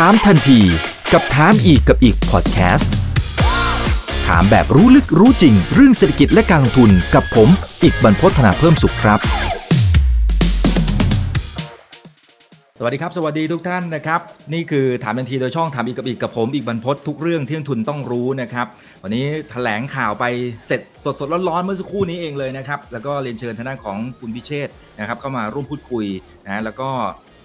ถามทันทีกับถามอีกกับอีกพอดแคสต์ถามแบบรู้ลึกรู้จริง เรื่องเศรษฐกิจและการลงทุนกับผม อีกบรรพฒนาเพิ่มสุขครับ สวัสดีครับ สวัสดีทุกท่านนะครับ นี่คือถามทันทีโดยช่องถามอีกกับอีกกับผม อีกบรรพทุกเรื่องที่นักทุนต้องรู้นะครับวันนี้แถลงข่าวไปเสร็จสดสดร้อนๆเมื่อสักครู่นี้เองเลยนะครับแล้วก็เรียนเชิญทางด้านของคุณพิเชษนะครับเข้ามาร่วมพูดคุยนะแล้วก็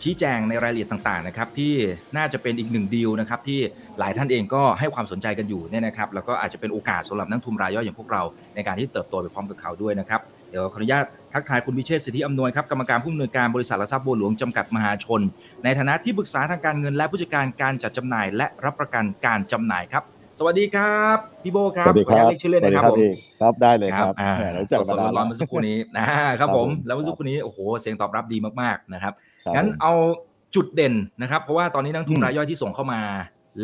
ชี้แจงในรายละเอียดต่างๆนะครับที่น่าจะเป็นอีกหนึ่งดีลนะครับที่หลายท่านเองก็ให้ความสนใจกันอยู่เนี่ยนะครับแล้วก็อาจจะเป็นโอกาสสำหรับนักทุนรายย่อยอย่างพวกเราในการที่เติบโตไปพร้อมกับเขาด้วยนะครับเดี๋ยวขออนุญาตทักทายคุณพิเชษฐ์สิทธิอำนวยครับกรรมการผู้อำนวยการบริษัทหลักทรัพย์บัวหลวงจำกัดมหาชน ในฐานะที่ปรึกษาทางการเงินและผู้จัดการการจัดจำหน่าย และรับประกันการจำหน่ายครับสวัสดีครับพี่โบครับสวัสดีครับขออนุญาตเรียกชื่อเล่นนะครับผมพี่ครับได้เลยครับอ่าแหมรู้จักสมาดๆนานร้อนๆเมื่อสักครู่นี้นะครับผมครับผมแล้วเมื่อสักครู่นี้โอ้โหเสียงตอบรับดีมากๆนะครับครับ งั้นเอาจุดเด่นนะครับ เพราะว่าตอนนี้นักทุนอืมรายย่อยที่ส่งเข้ามา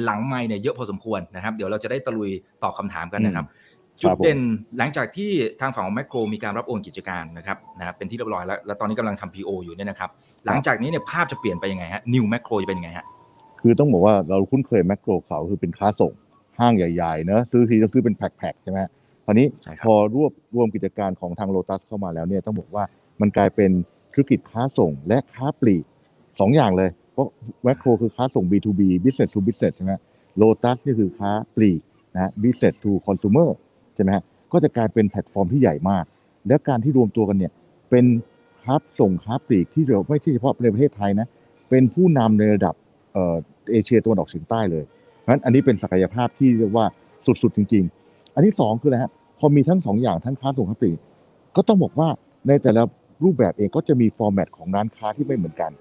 หลังไม่เนี่ยเยอะพอสมควรนะครับ เดี๋ยวเราจะได้ตะลุยตอบคำถามกันนะครับ จุดครับผมเด่นหลังจากที่ทางฝั่งของแมคโครมีการรับโอนกิจการนะครับนะครับเป็นที่เรียบร้อยแล้ว แล้วตอนนี้กำลังทำ PO อยู่เนี่ยนะครับ หลังจากนี้เนี่ยภาพจะเปลี่ยนไปยังไงฮะนิวแมคโครจะเป็นยังไงฮะคือต้องบอกว่าเราคุ้นเคยแมคโครเขาคือเป็นค้าส่งห้างใหญ่ๆเนอะซื้อทีต้องซื้อเป็นแพ็คๆใช่ไหมคราวนี้ใช่คพรับอรวบรวมกิจการของทางโ o ตัสเข้ามาแล้วเนี่ยต้องบอกว่ามันกลายเป็น ธุรกิจค้าส่งและค้าปลีกสองอย่างเลยเพราะแมคโครคือค้าส่ง B2B business to business ใช่ไหมโ o ตัสนี่คือค้าปลีกนะ business to consumer ใช่ไหมฮะก็จะกลายเป็นแพลตฟอร์มที่ใหญ่มาก แล้วการที่รวมตัวกันเนี่ยเป็นค้าส่งค้าปลีกที่เราไม่ใช่เฉพาะในประเทศไทยนะเป็นผู้นำในระดับเอเชียตะวันออกเฉียงใต้เลยเพราะฉะนั้นอันนี้เป็นศักยภาพที่เรียกว่าสุดๆจริง ๆ อันที่สองคืออะไรฮะพอมีทั้งสองอย่างทั้งค้าส่งค้าปลีกก็ต้องบอกว่าในแต่ละ รูปแบบเองก็จะมี format ของร้านค้าที่ไม่เหมือนกัน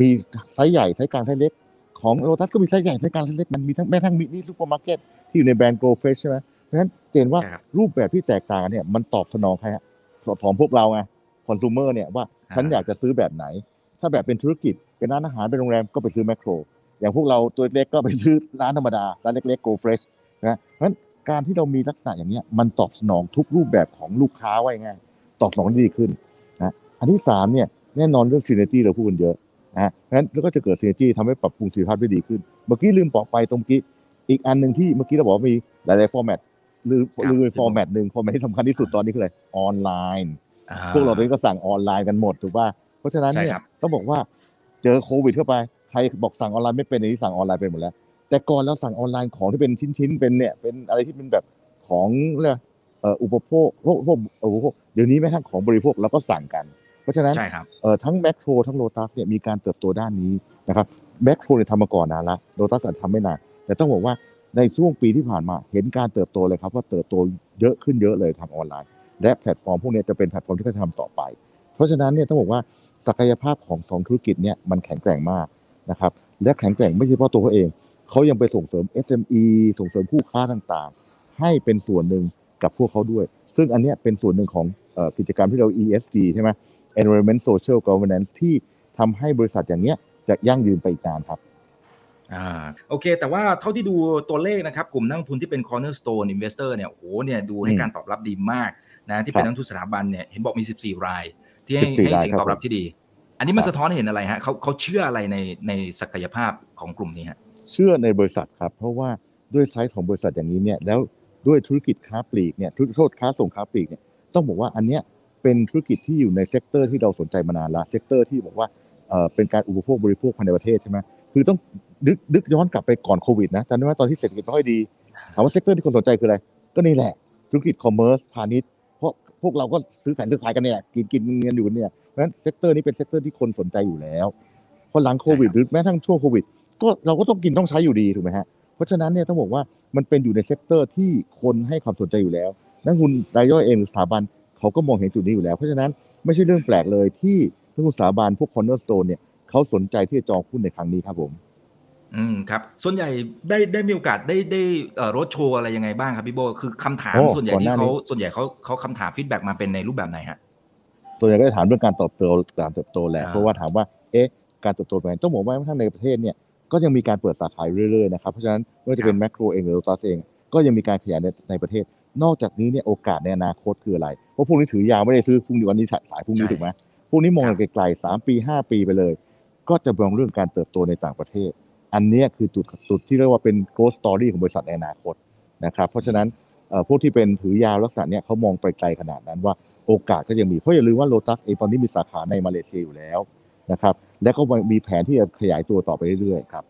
มีไซส์ใหญ่ไซส์กลางไซส์เล็ก ของโ o ตัสก็มีไซส์ใหญ่ไซส์กลางไซส์เล็กมันมีทั้งแม้ทั้งมินิซูเปอร์มาร์เก็ตที่อยู่ในแบรนด์ Go Fresh ใช่ไหมเพราะฉะนั้นเห็นว่าใช่ครับรูปแบบที่แตกต่างกันเนี่ยมันตอบสนองใครฮะของพวกเราไงคอน sumer เนี่ยว่าฉันอยากจะซื้อแบบไหน ถ้าแบบเป็นธุรกิจเป็นร้านอาหารเป็นโรงแรมก็ไปซื้อแมคโครอย่างพวกเราตัวเล็กก็ไปซื้อร้านธรรมดาร้านเล็กๆ go fresh นะเพราะฉะนั้นการที่เรามีลักษณะอย่างเนี้ยมันตอบสนองทุกรูปแบบของลูกค้าไว้ง่ายตอบสนองได้ดีขึ้นนะ อันที่สามเนี่ยแน่นอนเรื่อง synergy เราพูดกันเยอะนะเพราะฉะนั้นแล้วก็จะเกิด synergy ทำให้ปรับปรุงสินค้าพได้ดีขึ้น เมื่อกี้ลืมบอกไปตรงเมื่อกี้อีกอันหนึ่งที่เมื่อกี้เราบอกว่ามีหลายๆ format หรือครับหรือ format หนึ่ง format ที่สำคัญที่สุดตอนนี้คืออะไรออนไลน์อ่พวกเราตอนนี้ก็สั่งออนไลน์กันหมดถูกป่ะเพราะฉะนั้นเนี่ยใช่ครับต้องบอกว่าเจอโควิดเข้าไปใครบอกสั่งออนไลน์ไม่เป็นในที่สั่งออนไลน์เป็นหมดแล้ว แต่ก่อนเราสั่งออนไลน์ของที่เป็นชิ้นๆเป็นเนี่ยเป็นอะไรที่เป็นแบบของเรียกว่าเอ่ออุปโภคพวกพวกอุปโภคเดี๋ยวนี้แม้ทั้งของบริโภคเราก็สั่งกัน เพราะฉะนั้นใช่ครับเอ่อทั้งแมคโครทั้งโลตัสเนี่ยมีการเติบโตด้านนี้นะครับแมคโครเนี่ยทำมาก่อนนานละโลตัสอาจจะทำไม่นานแต่ต้องบอกว่าในช่วงปีที่ผ่านมาเห็นการเติบโตเลยครับว่าเติบโตเยอะขึ้นเยอะเลยทำออนไลน์ และแพลตฟอร์มพวกเนี้ยจะเป็นแพลตฟอร์มที่เขาจะทำต่อไป เพราะฉะนั้นเนี่ยต้องบอกว่าศักยภาพของสองธุรกิจเนี่ยมันแข็งแกร่งมากนะครับและแข็งแกร่งไม่ใช่เฉพาะตัวเขาเองเขายังไปส่งเสริม SME ส่งเสริมคู่ค้าต่างๆ ให้เป็นส่วนหนึ่งกับพวกเขาด้วย ซึ่งอันเนี้ยเป็นส่วนหนึ่งของเอ่อกิจกรรมที่เรา ESG ใช่ไหม Environment Social Governance ที่ทำให้บริษัทอย่างเนี้ยจะยั่งยืนไปอีกนานครับอ่าโอเค แต่ว่าเท่าที่ดูตัวเลขนะครับ กลุ่มนักลงทุนที่เป็น cornerstone investor เนี่ยโอ้โหเนี่ยดูให้อืมการตอบรับดีมากนะที่เป็นครับนักลงทุนสถาบันเนี่ยเห็นบอกมี 14 ราย ที่ให้14ให้รายเสียงครับตอบรับที่ดี อันนี้มันครับสะท้อนให้เห็นอะไรฮะเขาเขาเชื่ออะไรในในศักยภาพของกลุ่มนี้ฮะเชื่อในบริษัทครับ เพราะว่าด้วยไซส์ของบริษัทอย่างนี้เนี่ยแล้วด้วยธุรกิจค้าปลีกเนี่ยธุรกิจโทษค้าส่งค้าปลีกเนี่ยต้องบอกว่าอันเนี้ย เป็นธุรกิจที่อยู่ใน sector ที่เราสนใจมานานละ sector ที่บอกว่าเอ่อเป็นการอุปโภคบริโภคภายในประเทศใช่ไหมคือต้องนึกนึกย้อนกลับไปก่อนโควิดนะจำได้ไหมตอนที่เศรษฐกิจไม่ค่อยดีถามว่า sector ที่คนสนใจคืออะไร ก็นี่แหละ ธุรกิจ commerce พาณิชย์เพราะพวกเราก็ซื้อขายซื้อขายกันเนี่ยกินกินเงินอยู่เนี่ยเพราะฉะนั้น sector นี้เป็น sector ที่คนสนใจอยู่แล้วพอหลังโควิดหรือแม้ทั้งช่วงโควิด ก็เราก็ต้องกินต้องใช้อยู่ดีถูกไหมฮะเพราะฉะนั้นเนี่ยต้องบอกว่ามันเป็นอยู่ใน sector ที่คนให้ความสนใจอยู่แล้วนักลงทุนรายย่อยเองหรือสถาบัน เขาก็มองเห็นจุดนี้อยู่แล้ว เพราะฉะนั้นไม่ใช่เรื่องแปลกเลยที่นักลงทุนสถาบันพวก cornerstone เนี่ยเขาสนใจที่จะจองหุ้นในครั้งนี้ครับผม อืมครับ ส่วนใหญ่ได้ได้มีโอกาสได้ได้เอ่อรถโชว์อะไรยังไงบ้างครับพี่โบคือคำถามโอ้ส่วนใหญ่ก่อนหที่น้านี้เขาส่วนใหญ่เขาเขาคำถาม feedback มาเป็นในรูปแบบไหนฮะส่วนใหญ่ก็จะถามเรื่องการเติบโตการเติบโตแหละอ่าเพราะว่าถามว่าเอ๊ะการเติบโตเป็นไงต้องบอกว่าทั้งในประเทศเนี่ยก็ยังมีการเปิดสาขาเรื่อยๆนะครับเพราะฉะนั้นไม่ว่าจะเป็นแมคโครเองหรือโลตัสเอง ก็ยังมีการขยายในในประเทศ นอกจากนี้เนี่ยโอกาสในอนาคตคืออะไร เพราะพวกนี้ถือยาวไม่ได้ซื้อพรุ่งนี้วันนี้ขายพรุ่งนี้ใช่ถูกไหมพวกนี้มองครับไกลๆสามปีห้าปีไปเลย ก็จะมองเรื่องการเติบโตในต่างประเทศ อันเนี้ยคือจุดจุดที่เรียกว่าเป็น growth story ของบริษัทในอนาคตนะครับ เพราะฉะนั้นเอ่อพวกที่เป็นถือยาวลักษณะเนี้ยเขามองไปไกลขนาดนั้นว่าโอกาสก็ยังมี เพราะอย่าลืมว่าโ o ตัสเองตอนนี้มีสาขาในมาเลเซียอยู่แล้วนะครับ และก็มีแผนที่จะขยายตัวต่อไปเรื่อยๆครับ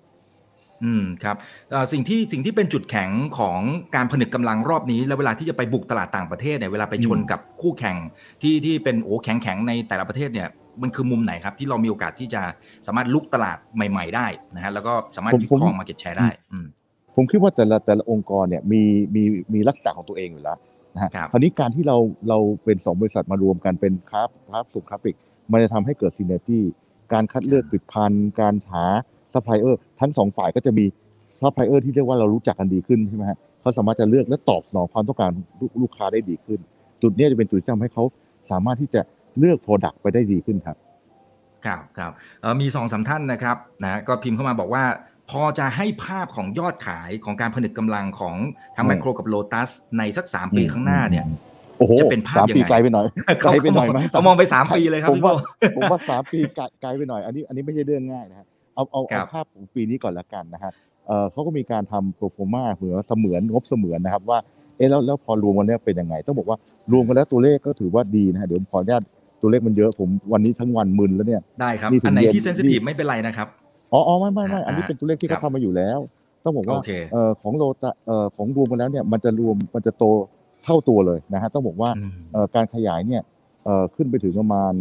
อืมครับเอ่อสิ่งที่สิ่งที่เป็นจุดแข็งของการผนึกกำลังรอบนี้ แล้วเวลาที่จะไปบุกตลาดต่างประเทศเนี่ยเวลาไปชนอืมกับคู่แข่งที่ที่เป็นโอ้แข็งแข็งๆในแต่ละประเทศเนี่ยมันคือมุมไหนครับที่เรามีโอกาสที่จะสามารถรุกตลาดใหม่ ๆ ได้นะฮะแล้วก็สามารถยึดครอง market share ได้อืมผมคิดว่าแต่ละแต่ละองค์กรเนี่ยมีมีมีลักษณะของตัวเองอยู่แล้วนะฮะครับคราวนี้การที่เราเราเป็นสองบริษัทมารวมกันเป็นคราฟคราฟสุขคราฟิกมันจะทำให้เกิด synergy การคัดเลือกผลิตภัณฑ์การหา ซัพพลายเออร์ทั้งสองฝ่ายก็จะมีซัพพลายเออร์ที่เรียกว่าเรารู้จักกันดีขึ้นใช่ไหมฮะเขาสามารถจะเลือกและตอบสนองความต้องการลูกลูกค้าได้ดีขึ้น จุดเนี้ยจะเป็นจุดที่ทำให้เขาสามารถที่จะเลือก product ไปได้ดีขึ้นครับครับครับเอ่อมีสองสามท่านนะครับนะก็พิมพ์เข้ามาบอกว่าพอจะให้ภาพของยอดขายของการผนึกกำลังของทั้งอืมแมคโครกับโลตัสในสักสามปีข้างหน้าเนี่ยโอ้โหจะเป็นภาพสามยังปีไงไกลไปหน่อยไกลไปหน่อยไหมเขามองไปสามปีเลยครับผมพี่ว่าโบผมว่าสามปีไกลไกลไปหน่อย อันนี้อันนี้ไม่ใช่เรื่องง่ายนะฮะ ครับ เอาเอาครัเอาภาพของปีนี้ก่อนละกันนะฮะเออเขาก็มีการทำโปรโฟมาเหมือนเสมือนงบเสมือนนะครับว่าเอ๊ะแล้วแล้วพอรวมกันแล้วเป็นยังไง ต้องบอกว่ารวมกันแล้วตัวเลขก็ถือว่าดีนะฮะเดี๋ยวผมขออนุญาตตัวเลขมันเยอะผมวันนี้ทั้งวันมึนแล้วเนี่ยได้ครับนี่ถึงอันไหนเรียนที่เซนซิทีฟไม่เป็นไรนะครับอ๋ออ๋อไม่ไม่ไม่อ่าอันนี้เป็นตัวเลขที่ครัเขาบทำมาอยู่แล้ว ต้องบอกว่าโอเคเอ่อของโลตะเอ่อของรวมกันแล้วเนี่ยมันจะรวมมันจะโตเท่าตัวเลยนะฮะต้องบอกว่าอืมเอ่อการขยายเนี่ยเอ่อขึ้นไปถึงประมาณ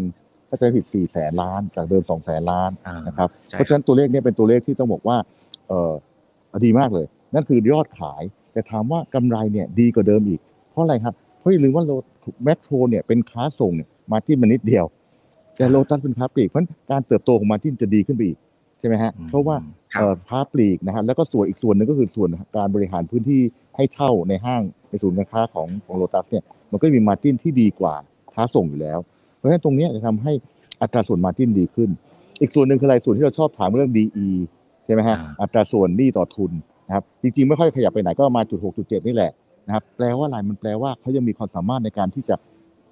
ถ้าจะไม่ผิด4แสนล้านจากเดิม2แสนล้านอ่านะครับใช่เพราะฉะนั้นตัวเลขเนี่ยเป็นตัวเลขที่ต้องบอกว่าเออดีมากเลย นั่นคือยอดขาย แต่ถามว่ากำไรเนี่ยดีกว่าเดิมอีก เพราะอะไรครับ เพราะอย่าลืมว่าโลแมคโครเนี่ยเป็นค้าส่งเนี่ย margin มันนิดเดียว แต่โลตัสเป็นค้าปลีกเพราะฉะนั้นการเติบโตของ margin จะดีขึ้นไปอีกใช่ไหมฮะอืมเพราะว่าครับเอ่อค้าปลีกนะฮะแล้วก็ส่วนอีกส่วนหนึ่งก็คือส่วนการบริหารพื้นที่ให้เช่าในห้างในศูนย์การค้าของของโลตัสเนี่ยมันก็มี margin ที่ดีกว่าค้าส่งอยู่แล้ว เพราะฉะนั้นตรงเนี้ยจะทำให้อัตราส่วนมาจิ้นดีขึ้น อีกส่วนหนึ่งคืออะไรส่วนที่เราชอบถามเรื่อง DE ใช่ไหมฮะอ่าอัตราส่วนหนี้ต่อทุนนะครับจริงๆไม่ค่อยขยับไปไหนก็ประมาณจุดหกจุดเจ็ดนี่แหละนะครับแปลว่าอะไรมันแปลว่าเขายังมีความสามารถในการที่จะ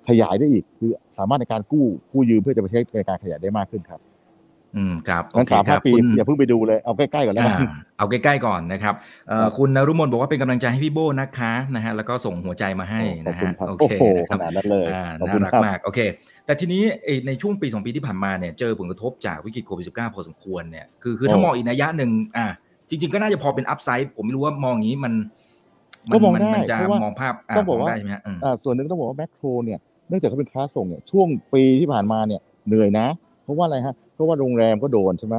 ขยายได้อีก คือสามารถในการกู้กู้ยืมเพื่อจะไปใช้ในการขยายได้มากขึ้นครับ อืมครับโองั้นเคสามคห้ารับปีคุณอย่าเพิ่งไปดูเลยเอาใกล้ๆก่อนแล้วกันอ่าเอาใกล้ๆก่อนนะครับเอ่อครับคุณนรุมนบอกว่าเป็นกำลังใจให้พี่โบนะคะนะฮะแล้วก็ส่งหัวใจมาให้ขอบนะคุณฮะครับโอโอ้เคโหนะคขรับนาดนั้นเลยอ่าขอบน่าคุณรักครับมากโอเค แต่ทีนี้เอ่อในช่วงปี2ปีที่ผ่านมาเนี่ยเจอผลกระทบจากวิกฤตโควิด -19 พอสมควรเนี่ยคือคือถ้ามองอีกนัยยะหนึ่งอ่าจริง ๆ ก็น่าจะพอเป็นอัพไซด์ผมไม่รู้ว่ามองอย่างนี้มันก็มองนได้มันจะเพราะว่ามองภาพต้องบอกว่ามได้ใช่ไหมฮะอืมอ่าส่วนหนึ่งต้องบอกว่าแมคโครเนี่ยเนื่องจากเขาเป็นค้าส่งเนี่ยช่วงปีที่ผ่านมาเนี่ยเหนื่อยนะ เพราะว่าอะไรฮะเพราะว่าโรงแรมก็โดนใช่ไหม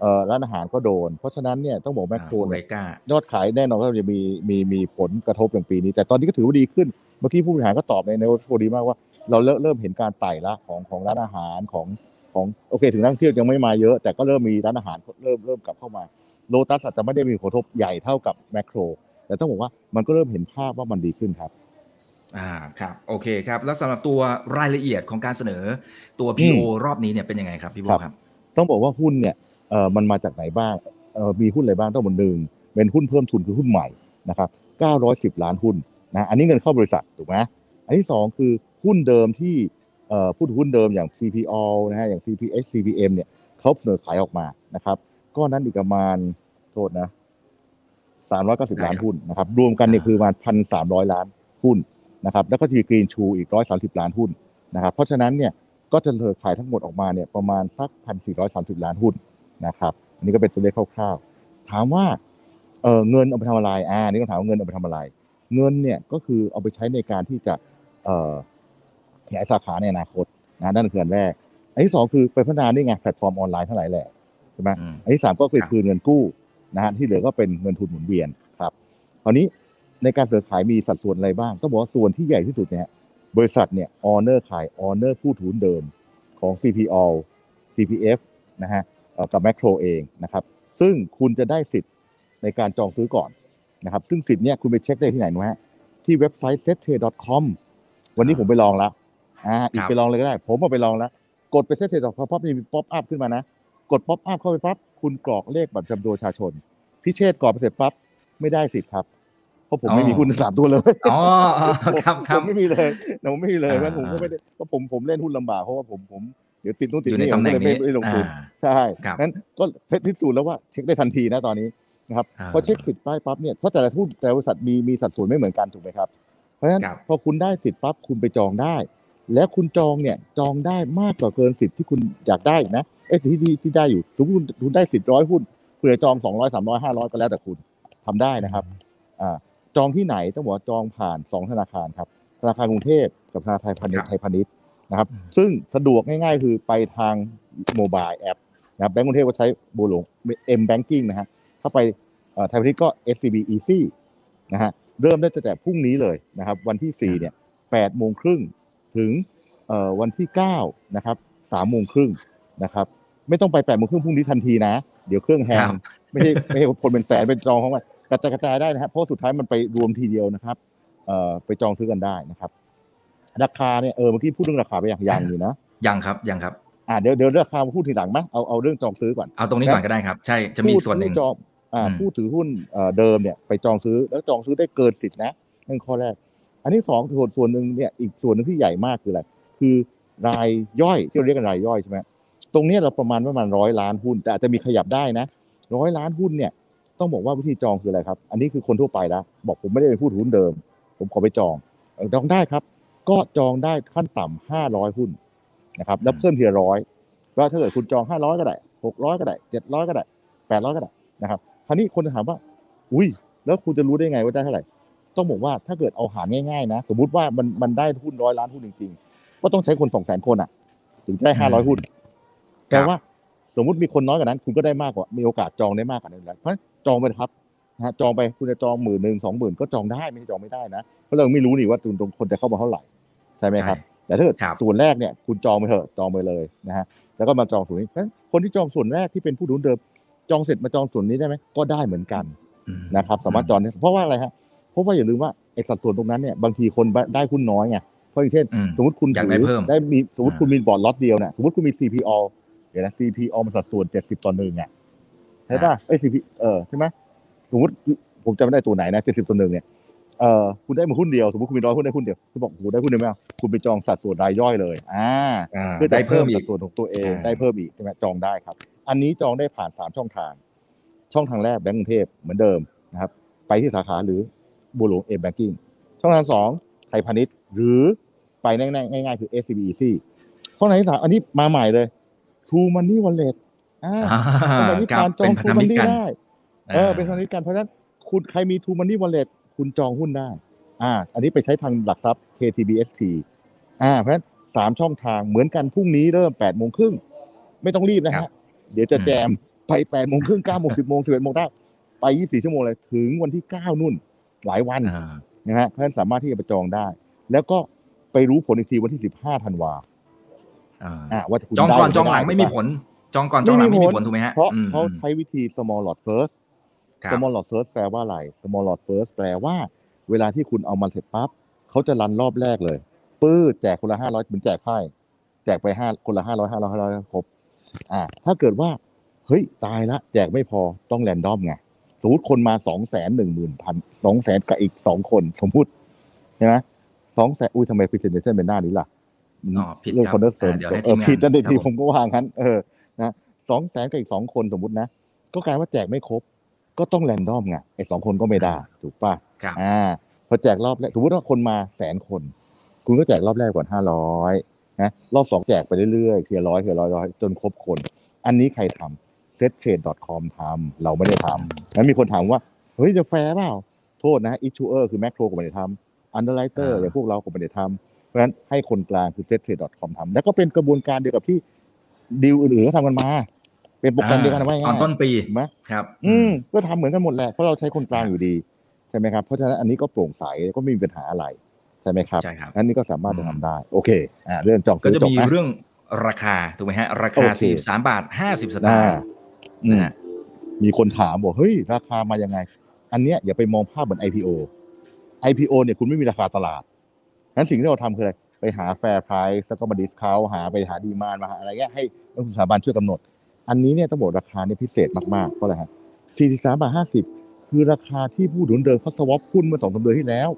เอ่อร้านอาหารก็โดน เพราะฉะนั้นเนี่ยต้องบอกแมคโครเรเนี่ยกายอดขายแน่นอนก็จะมีมีมีผลกระทบอย่างปีนี้ แต่ตอนนี้ก็ถือว่าดีขึ้น เมื่อกี้ผู้บริหารก็ตอบในในโชว์ดีมากว่า เราเริ่มเริ่มเห็นการไต่ละของของร้านอาหารของของโอเค ถึงนักท่องเที่ยวยังไม่มาเยอะ แต่ก็เริ่มมีร้านอาหารเริ่มเริ่มกลับเข้ามาโลตัสอาจจะไม่ได้มีผลกระทบใหญ่เท่ากับแมคโครแต่ต้องบอกว่ามันก็เริ่มเห็นภาพว่ามันดีขึ้นครับอ่าครับโอเคครับ แล้วสำหรับตัวรายละเอียดของการเสนอตัวอื PO มรอบนี้เนี่ยเป็นยังไงครับพี่โบครับครับ ต้องบอกว่าหุ้นเนี่ยเออมันมาจากไหนบ้างเออมีหุ้นอะไรบ้างต้องบอกหนึ่งเป็นหุ้นเพิ่มทุนคือหุ้นใหม่นะครับ910 ล้านหุ้นนะอันนี้เงินเข้าบริษัทถูกไหมอันที่สองคือ หุ้นเดิมที่เอ่อผู้ถือหุ้นเดิมอย่าง CPO นะฮะอย่าง CPH CPM เนี่ยเขาเสนอขายออกมานะครับก็นั้นอีกประมาณโทษนะ390ล้านหุ้นนะครับ รวมกันเนี่ยคือประมาณ1,300ล้านหุ้นนะครับ แล้วก็จะมีกรีนชูอีก130ล้านหุ้นนะครับ เพราะฉะนั้นเนี่ยก็จะเลิกขายทั้งหมดออกมาเนี่ยประมาณสักพันสี่ร้อยสามสิบล้านหุ้นนะครับ อันนี้ก็เป็นตัวเลขคร่าวๆ ถามว่าเออเงินเอาไปทำอะไรอ่านี่ก็ถามว่าเงินเอาไปทำอะไร เงินเนี่ยก็คือเอาไปใช้ในการที่จะเอ่อ ขยายสาขาในอนาคตนะนั่นคืออันแรก อันที่สองคือไปพัฒนานี่ไงแพลตฟอร์มออนไลน์ทั้งหลายแหละใช่ไหมอืมอันที่สามก็คือครับคืนเงินกู้นะฮะที่เหลือก็เป็นเงินทุนหมุนเวียนครับคราวนี้ในการซื้อขายมีสัดส่วนอะไรบ้างต้องบอกว่าส่วนที่ใหญ่ที่สุดเนี่ยบริษัทเนี่ย offer ขาย offer ผู้ถือหุ้นเดิมของ CPALL CPF นะฮะเอ่อกับแมคโครเองนะครับ ซึ่งคุณจะได้สิทธิ์ในการจองซื้อก่อนนะครับ ซึ่งสิทธิ์เนี่ยคุณไปเช็คได้ที่ไหนนะฮะที่เว็บไซต์ settrade.com วันนี้ผมไปลองแล้ว อ่าอีกครับไปลองเลยก็ได้ ผมเอาไปลองแล้ว กดไป settrade.com ปั๊บมี pop-up ขึ้นมานะ กด pop-up เข้าไปปั๊บคุณกรอกเลขบัตรประจำตัวประชาชน พิเชษกรอกไปเสร็จปั๊บไม่ได้สิทธิ์ครับเพราะผมไม่มีหุ้นสามตัวเลยอ๋ออ๋อครับคผรับมไม่มีเลยผมไม่มีเลยเพราะฉะนั้นผมก็อ่าไม่ได้เพราะผมผมเล่นหุ้นลำบากเพราะว่าผมผมเดี๋ยวติดนู่นติดอยู่ในนี่ผมตำแหก็น่งเลยไม่นี้ไม่ลงทุนอ่าใช่ครับงั้นก็พิสูจน์แล้วว่าเช็คได้ทันทีนะตอนนี้นะครับอ่าพอเช็คสิทธิ์ป้ายปั๊บเนี่ยเพราะแต่ละหุ้นแต่ละบริษัทมีมีสัดส่วนไม่เหมือนกันถูกไหมครับ เพราะฉะนั้นครับพอคุณได้สิทธิ์ปั๊บคุณไปจองได้ แล้วคุณจองเนี่ยจองได้มากกว่าเกินสิทธิ์ที่คุณอยากได้อีกนะเอ้ยที่ที่ที่ได้อยู่สมมติคุณคุณได้สิทธิ์ร้อยหุ้นเผื่อจองสองร้อยสามร้อยห้าร้อยก็แล้วแต่คุณทำได้นะครับอ่าจองที่ไหนต้องบอกว่าจองผ่านสองธนาคารครับธนาคารกรุงเทพกับธนาคารไทยพาณิชครับย์ไทยพาณิชย์นะครับอืมซึ่งสะดวกง่ายๆ คือไปทางโมบายแอปนะครับแบงก์กรุงเทพก็ใช้บูหลง M Banking นะฮะถ้าไปเอ่อไทยพาณิชย์ก็ SCB Easy นะฮะเริ่มได้ตั้งแต่พรุ่งนี้เลยนะครับ วันที่4เนี่ย8โมงครึ่ง ถึงเอ่อวันที่9นะครับ3โมงครึ่งนะครับไม่ต้องไป8โมงครึ่งพรุ่งนี้ทันทีนะ เดี๋ยวเครื่องแฮงครับไม่ใช่ไม่ใช่คนเป็นแสนเป็นจองของมันกระจายกระจายได้นะครับเพราะสุดท้ายมันไปรวมทีเดียวนะครับเอ่อไปจองซื้อกันได้นะครับ ราคาเนี่ยเออเมื่อกี้พูดเรื่องราคาไปอย่างยังอยู่นะยังครับยังครับอ่าเดี๋ยวเดี๋ยวราคามาพูดทีหลังไหมเอาเอาเรื่องจองซื้อก่อนเอาตรงนี้ก่อนก็ได้ครับ ใช่จะมีผู้ส่วนหนึ่งผู้จองอ่าอืมผู้ถือหุ้นเอ่อเดิมเนี่ยไปจองซื้อแล้วจองซื้อได้เกินสิทธินะนั่นข้อแรก อันที่สองส่วนส่วนหนึ่งเนี่ยอีกส่วนหนึ่งที่ใหญ่มากคืออะไรคือรายย่อยที่เราเรียกกันรายย่อยใช่ไหมตรงนี้เราประมาณประมาณร้อยล้านหุ้น แต่อาจจะมีขยับได้นะร้อยล้านหุ้นเนี่ยต้องบอกว่าวิธีจองคืออะไรครับ อันนี้คือคนทั่วไปแล้วบอกผมไม่ได้เป็นผู้ถือหุ้นเดิม ผมขอไปจองจองได้ครับ ก็จองได้ขั้นต่ำห้าร้อยหุ้นนะครับแล้วเพิ่มทีละร้อยว่าถ้าเกิดคุณจองห้าร้อยก็ได้หกร้อยก็ได้เจ็ดร้อยก็ได้แปดร้อยก็ได้นะครับคราวนี้คนจะถามว่า อุ้ยแล้วคุณจะรู้ได้ไงว่าได้เท่าไหร่ ต้องบอกว่าถ้าเกิดเอาหารง่ายๆนะ สมมุติว่ามันมันได้หุ้นร้อยล้านหุ้นจริงๆ ก็ต้องใช้คนสองแสนคนอะ ถึงจะได้ห้าร้อยหุ้นแต่ว่าสมมุติมีคนน้อยกว่านั้น คุณก็ได้มากกว่ามีโอกาสจองได้มากกว่านั้นแล้วเพราะฉะนั้นจองไปเลยครับนะฮะจองไปคุณจะจองหมื่นหนึ่งสองหมื่นก็จองได้ไม่ใช่จองไม่ได้นะเพราะเราไม่รู้นี่ว่าตรงคนจะเข้ามาเท่าไหร่ใช่ไหมครับ แต่ถ้าเกิดครับส่วนแรกเนี่ยคุณจองไปเถอะจองไปเลยนะฮะแล้วก็มาจองส่วนนี้เพราะฉะนั้นคนที่จองส่วนแรกที่เป็นผู้ถือหุ้นเดิม จองเสร็จมาจองส่วนนี้ได้ไหมก็ได้เหมือนกันอืมนะครับ สามารถจองได้เพราะว่าอะไรฮะ เพราะว่าอย่าลืมว่าไอ้สัดส่วนตรงนั้นเนี่ยบางทีคนได้หุ้นน้อยไงเพราะอย่างเช่นอืมสมมติคุณอยากได้เพิ่มได้มีสมมติอ่าคุณมีบอร์ดล็อตเดียวเนี่ยสมมติคุณมี CPO เดี๋ยวนะ CPO มันสัดส่วน70ต่อหนึ่งอะใช่ป่ะไอ้ย CP เออใช่ไหมสมมติผมจำไม่ได้ตัวไหนนะ70ต่อหนึ่งเนี่ยเออคุณได้มาหุ้นเดียวสมมติคุณมีร้อยหุ้นได้หุ้นเดียวคุณบอกโอ้โหได้หุ้นเดียวไม่เอาคุณไปจองสัดส่วนรายย่อยเลยอ่าอ่าเพื่อจะได้เพิ่เพิ่มมอีสักดส่วนของตัวเองอ่าได้เพิ่มอีกใช่ไหมจองได้ครับ อันนี้จองได้ผ่านสามช่องทาง ช่องทางแรกแบงก์กรุงเทพเหมือนเดิมนะครับ ไปที่สาขาหรือ บัวหลวงเอแบงกิ้งช่องทางสองไทยพาณิชย์ หรือไปง่ายๆง่ายๆคือ SCB Easy ช่องทางที่สามอันนี้มาใหม่เลย True Money Wallet อ่าอ่าสมัยนี้ครับการจองเป็นพันธ True มิตร Money กันได้เออเป็นพันธมิตรกันเพราะฉะนั้นคุณใครมี True Money Wallet คุณจองหุ้นได้ อ่า อันนี้ไปใช้ทางหลักทรัพย์ KTBST อ่าเพราะฉะนั้นสามช่องทางเหมือนกันพรุ่งนี้เริ่มแปดโมงครึ่งไม่ต้องรีบนะครัฮะบเดี๋ยวจะอืมแจมไปแปดโมงครึ่งเก้าโมงสิบโมงสิบเอ็ดโมงได้ไปยี่สิบสี่ชั่วโมงเลยถึงวันที่เก้านู่น หลายวันอ่านะฮะเพราะฉะนั้นสามารถที่จะไปจองได้ แล้วก็ไปรู้ผลอีกทีวันที่สิบห้าธันวาอ่าอ่าว่าจะคุณจองได้ก่อนรืจองหลังด้ไม่มีถูกผปะลจองก่อนจองหลังไม่มีผลถูกไหมฮะเพราะอืมเขาใช้วิธี small lot first ครับ small lot first แปลว่าอะไร small lot first แปลว่า เวลาที่คุณเอามาเสร็จปั๊บเขาจะ run รอบแรกเลยปื้ดแจกคนละห้าร้อยเหมือนแจกไพ่แจกไปห้าคนละห้าร้อยห้าร้อยห้าร้อยครบอ่าถ้าเกิดว่า เฮ้ยตายละ แจกไม่พอต้อง random ไง สมมติคนมาสองแสนหนึ่งหมื่นพันสองแสนกับอีกสองคนสมมติใช่ไหมสองแสนอุ้ยทำไม presentation เป็นหน้านี้ล่ะอ๋อผิดเรื่องครับอนเนอร์เฟิร์มอ่าเดี๋ยวให้เอทีอมงานผิดนั่นเองครับทีผมผมก็วางงั้น เออนะสองแสนกับอีกสองคนสมมตินะ ก็กลายว่าแจกไม่ครบ ก็ต้องแรนดอมไงไอ้สองคนก็ไม่ได้ถูกป่ะครับอ่าพอแจกรอบแรกสมมติว่าคนมาแสนคน คุณก็แจกรอบแรกก่อนห้าร้อยนะรอบสองแจกไปเรื่อยๆทีละร้อยทีละร้อยร้อยจนครบคน อันนี้ใครทำ settrade.com ทำเราไม่ได้ทำแล้วมีคนถามว่า เฮ้ยจะแฟร์เปล่า โทษนะ issuer คือ macro ก็ไม่ได้ทำ underwriter อ่าอย่างพวกเราก็ไม่ได้ทำเพราะฉะนั้นให้คนกลางคือ settrade.com ทำแล้วก็เป็นกระบวนการเดียวกับที่ดีลอื่นๆก็ทำกันมา เป็นโปรแกรมเดียวกันไว้ตอนง่ายต้นปีถูกไหมครับ อืมก็ทำเหมือนกันหมดแหละเพราะเราใช้คนกลางอยู่ดีใช่ไหมครับเพราะฉะนั้นอันนี้ก็โปร่งใสก็ไม่มีปัญหาอะไรใช่ไหมครับใช่ครับอันนี้ก็สามารถอืมจะทำได้โอเคอ่าเรื่องจองก็ซื้อจะจบมีนะเรื่องราคาถูกไหมฮะราคาโอเค43บาท50สตาอ่างค์ อืมนะฮะมีคนถามบอกเฮ้ยราคามายังไง อันเนี้ยอย่าไปมองภาพเหมือน IPO IPO เนี่ยคุณไม่มีราคาตลาดนั้นสิ่งที่เราทำคืออะไร ไปหา fair price แล้วก็มา discount หาไปหา demand มาหาอะไรเงี้ยให้นักลงทุนสถาบันช่วยกำหนด อันนี้เนี่ยต้องบอกราคาเนี่ยพิเศษมากๆเพราะอะไรฮะ43บาท50คือราคาที่ผู้ถือหุ้นเดิมเขา swap หุ้นเมื่อสองสามเดือนที่แล้ว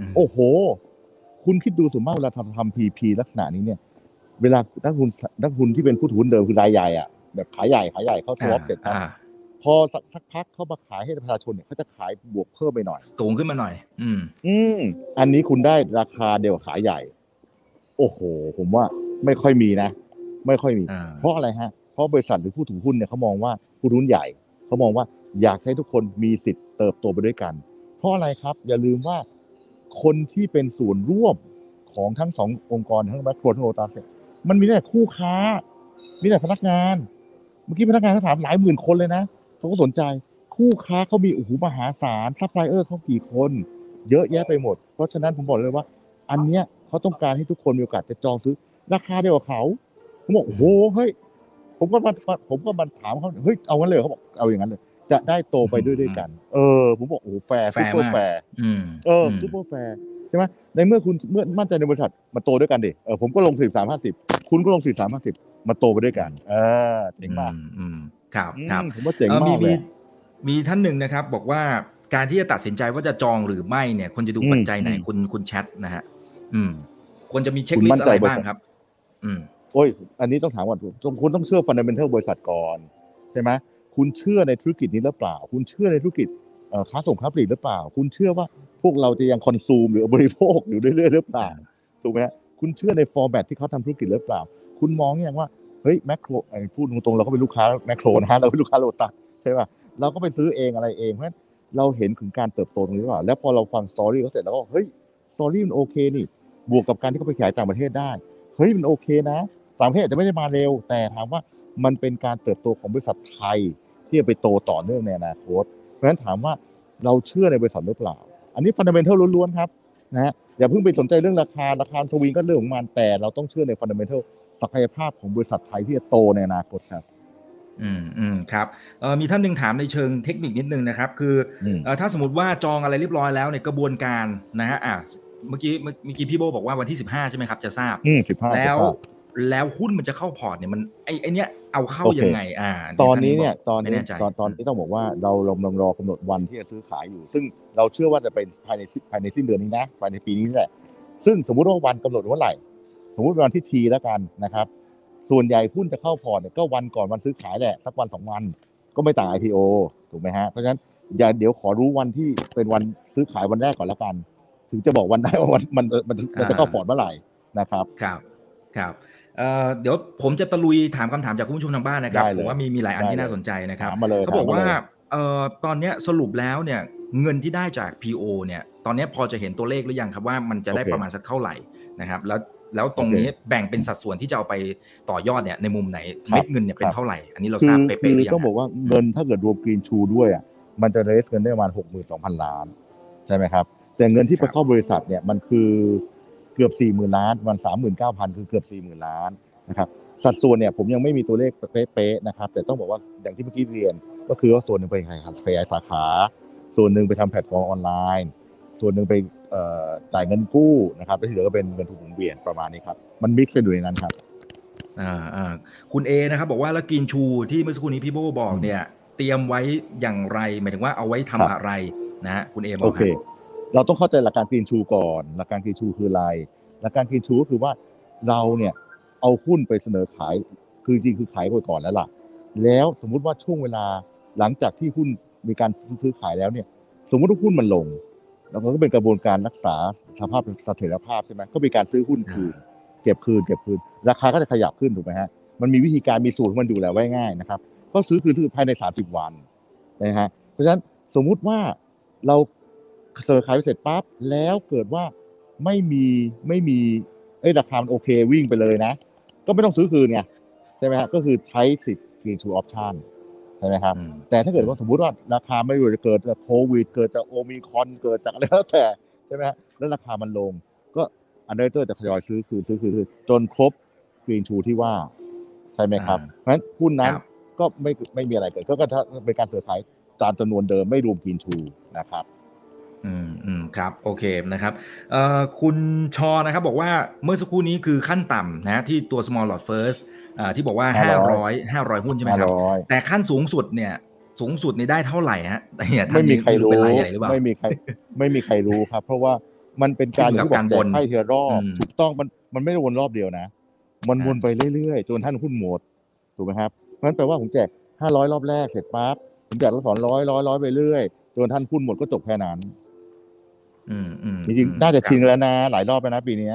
อืมโอ้โห คุณคิดดูสมมติเวลาทำทำ PP ลักษณะนี้เนี่ย เวลานักทุนนักทุนที่เป็นผู้ถือหุ้นเดิมคือรายใหญ่อะ แบบรายใหญ่รายใหญ่เขา swap เสร็จปั๊บอ่าพอสักสักพักเขามาขายให้ประชาชนเนี่ยเขาจะขายบวกเพิ่มไปหน่อย สูงขึ้นมาหน่อย อืม อืม อันนี้คุณได้ราคาเดียวกับขายใหญ่ โอ้โห ผมว่าไม่ค่อยมีนะ ไม่ค่อยมีอ่าเพราะอะไรฮะ เพราะบริษัทหรือผู้ถือหุ้นเนี่ยเขามองว่าผู้ถือหุ้นใหญ่เขามองว่าอยากให้ทุกคนมีสิทธิ์เติบโตไปด้วยกัน เพราะอะไรครับ อย่าลืมว่าคนที่เป็นส่วนร่วมของทั้งสององค์กรทั้งแบคโครทั้งโลตัสเนี่ยมันมีแต่คู่ค้า มีแต่พนักงาน เมื่อกี้พนักงานเขาถามหลายหมื่นคนเลยนะเขาก็สนใจ คู่ค้าเขามีโอ้โหมหาศาลซัพพลายเออร์เขากี่คน เยอะแยะไปหมด เพราะฉะนั้นผมบอกเลยว่า อันเนี้ยเขาต้องการให้ทุกคนมีโอกาสจะจองซื้อ ราคาเดียวกับเขาผมบอกโอ้โหเฮ้ยผมก็มาผมก็มาถามเขาเฮ้ยเอางั้นเลยเหรอเขาบอกเอาอย่างนั้นเลย จะได้โตไปด้วยด้วยกัน เออ ผมบอกโอ้โหแฟร์แฟซุปร์เปอร์มาก super fair อืมเออม super fair ใช่ไหมในเมื่อคุณเมื่อมั่นใจในบริษัทมาโตด้วยกันดิเออผมก็ลงสี่สามห้าสิบคุณก็ลงสี่สามห้าสิบ มาโตไปด้วยกันเออเจ๋งมากอืมอืมครับอืมครับผมว่าเจ๋งเอ่อมามีกเลมียมีท่านหนึ่งนะครับ บอกว่าการที่จะตัดสินใจว่าจะจองหรือไม่เนี่ยควรจะดูอืมปัจจัยไหนอืมคุณคุณแชทนะฮะอืมควรจะมีเช็คคุณลิสมั่นต์ใจอะไรบริษัทบ้างครับ อืมโอ้ย อันนี้ต้องถามก่อนต้องคุณต้องเชื่อ fundamental บริษัทก่อนใช่ไหมคุณเชื่อในธุรกิจนี้หรือเปล่า คุณเชื่อในธุรกิจเอ่อค้าส่งค้าปลีกหรือเปล่า คุณเชื่อว่าพวกเราจะยัง consume หรือบริโภคอยู่เรื่อยๆหรือเปล่าถูกไหมฮะคุณเชื่อใน format ที่เขาทำธุรกิจหรือเปล่า คุณมองอย่างว่าเฮ้ยแมคโครพูดตรงๆเราก็เป็นลูกค้าแมคโครนะเราเป็นลูกค้าโลตัสใช่ป่ะเราก็ไปซื้อเองอะไรเองเพราะฉะนั้นเราเห็นถึงการเติบโตตรงนี้หรือเปล่าแล้วพอเราฟัง story เขาเสร็จแล้วก็เฮ้ย story มันโอเคนี่ บวกกับการที่เขาไปขายต่างประเทศได้เฮ้ยมันโอเคนะต่างประเทศอาจจะไม่ได้มาเร็ว แต่ถามว่ามันเป็นการเติบโตของบริษัทไทย ที่จะไปโตต่อเนื่องในอนาคต เพราะฉะนั้นถามว่าเราเชื่อในบริษัทหรือเปล่า อันนี้ fundamental ล้วนๆครับนะฮะอย่าเพิ่งไปสนใจเรื่องราคาราคาสวิงก็เรื่องของมันแต่เราต้องเชื่อใน fundamental ศักยภาพของบริษัทไทยที่จะโตในอนาคตครับ อืมอืมครับเอ่อมีท่านหนึ่งถามในเชิงเทคนิคนิดนึงนะครับ คืออืมเอ่อถ้าสมมติว่าจองอะไรเรียบร้อยแล้วในยกระบวนการนะฮะอะเมื่อกี้เมื่อเมื่อกี้พี่โบบอกว่าวันที่15ใช่ไหมครับ จะทราบ อืมสิบห้าแล้วแล้วหุ้นมันจะเข้าพอร์ตเนี่ยมันไอไอเนี้ยเอาเข้าโอเคยังไง อ่า ตอนนี้เนี่ยบกตอนไม่นี้แน่ใจตอนตอนนี้ต้องบอกว่าเรากำลังรอกำหนดวันที่จะซื้อขายอยู่ ซึ่งเราเชื่อว่าจะเป็นภายในสิ้นภายในสิ้นเดือนนี้นะภายในปีนี้นี่แหละซึ่งสมมุติว่าวันกำหนดเมื่อไหร่ สมมุติวันที่ T แล้วกันนะครับ ส่วนใหญ่หุ้นจะเข้าพอร์ตเนี่ยก็วันก่อนวันซื้อขายแหละสักวันสองวันก็ไม่ต่าง IPO ถูกไหมฮะเพราะฉะนั้นอย่าเดี๋ยวขอรู้วันที่เป็นวันซื้อขายวันแรกก่อนแล้วกัน ถึงจะบอกวันได้ว่าวันมันมันมันจะเข้าพอร์ตเมื่อไหร่นะครับครับครับเอ่อเดี๋ยวผมจะตะลุยถามคำถามจากคุณผู้ชมทางบ้านนะครับได้เลยผมว่ามีมีหลายอันได้ที่เลยน่าสนใจนะครับถามมาเลยเขาบอกถมมว่าลยเอ่อตอนเนี้ยสรุปแล้วเนี่ยเงินที่ได้จาก PO เนี่ย ตอนเนี้ยพอจะเห็นตัวเลขหรือยังครับว่ามันจะได้โอเคประมาณสักเท่าไหร่นะครับ แล้ว แล้วตรงนี้แบ่งเป็นสัดส่วนที่จะเอาไปต่อยอดเนี่ยในมุมไหนครับเม็ดเงินเนี่ยเป็นครับเท่าไหร่ อันนี้เราคืทราบอเป๊ะคืๆหอรือยังต้องบอกว่าเงินถ้าเกิดรวมกรีนชูด้วยอะมันจะเรสเงินได้ประมาณหกหมื่นสองพันล้านใช่ไหมครับ แต่เงินที่ไปเข้าบริษัทเนี่ยมันคือเกือบสี่หมื่นล้านมันสามหมื่นเก้าพันคือเกือบสี่หมื่นล้านนะครับสัดส่วนเนี่ยผมยังไม่มีตัวเลขเป๊ะๆนะครับ แต่ต้องบอกว่าอย่างที่เมื่อกี้เรียน ก็คือว่าส่วนหนึ่งไปขยายขยายสาขา ส่วนหนึ่งไปทำแพลตฟอร์มออนไลน์ ส่วนหนึ่งไปเอ่อ จ่ายเงินกู้นะครับแล้วที่เหลือก็เป็นเงินทุนหมุนเวียนประมาณนี้ครับ มัน mix กันอยู่ในนั้นครับอ่าอ่าคุณเอนะครับ บอกว่าแล้ว greenshoe ที่เมื่อสักครู่นี้พี่โบบอกเนี่ย เตรียมไว้อย่างไรหมายถึงว่าเอาไว้ทำครับอะไรนะฮะคุณเอบอโอกคเครับเราต้องเข้าใจหลักการกรีนชูก่อน หลักการกรีนชูคืออะไร หลักการกรีนชูก็คือว่าเราเนี่ยเอาหุ้นไปเสนอขาย คือจริงคือขายไปก่อนแล้วล่ะ แล้วสมมุติว่าช่วงเวลาหลังจากที่หุ้นมีการซื้อขายแล้วเนี่ย สมมติว่าหุ้นมันลง แล้วมันก็เป็นกระบวนการรักษาสภาพเสถียรภาพใช่ไหมก็มีการซื้อหุ้นคืนเก็บคืนเก็บคืน ราคาก็จะขยับขึ้นถูกไหมฮะมันมีวิธีการมีสูตรของมันดูแลไว้ง่ายนะครับก็ซื้อคืนซื้อภายใน 30 วันนะฮะเพราะฉะนั้นสมมุติว่าเราเสนอขายไปเสร็จปั๊บแล้วเกิดว่าไม่มีไม่มีเอ้ยราคามันโอเควิ่งไปเลยนะ ก็ไม่ต้องซื้อคืนไงใช่ไหมฮะก็คือใช้สิทธิ์ green to option ใช่ ไหมครับอืมแต่ถ้าเกิดว่าสมมุติว่าราคาไม่รู้จะเกิดจากโควิด เกิดจากโอมิครอนเกิดจากอะไรแล้วแต่ใช่ไหมฮะแล้วราคามันลง ก็ underwriter จะทยอยซื้อคืนซื้อคืนซื้อจนครบ greenshoe ที่ว่า ใช่ไหมครับอ่าเพราะฉะนั้นหุ้นนั้นครับก็ไม่ไม่มีอะไรเกิดก็ก็ถ้าเป็นการเสนอขายตามจำนวนเดิมไม่รวม greenshoe นะครับอืมอืมครับโอเคนะครับเอ่อคุณชอนะครับบอกว่าเมื่อสักครู่นี้คือขั้นต่ำนะที่ตัว small lot first อ่า ที่บอกว่า500 500หุ้นใช่ไหมครับ500แต่ขั้นสูงสุดเนี่ย สูงสุดนี่ได้เท่าไหร่ฮะเนี่ยท่านไม่มีนี้ใครรู้เป็นรายใหญ่หรือเปล่าไม่มีใครไม่มีใครรู้ครับ เพราะว่ามันเป็นการขึ้นกับที่บอกการแจวกนไพ่ทีละรอบอืมถูกต้องมันมันไม่ได้วนรอบเดียวนะ มันอ่าวนไปเรื่อยๆจนท่านหุ้นหมดถูกไหมครับเพราะฉะนั้นแปลว่าผมแจกห้าร้อยรอบแรกเสร็จปั๊บผมแจกรอบสองร้อยร้อยร้อยไปเรื่อยจนท่านหุ้นหมดก็จบแค่นั้นอืมอืมจริงอืมๆน่าจะครับชิงแล้วนะ หลายรอบแล้วนะปีเนี้ย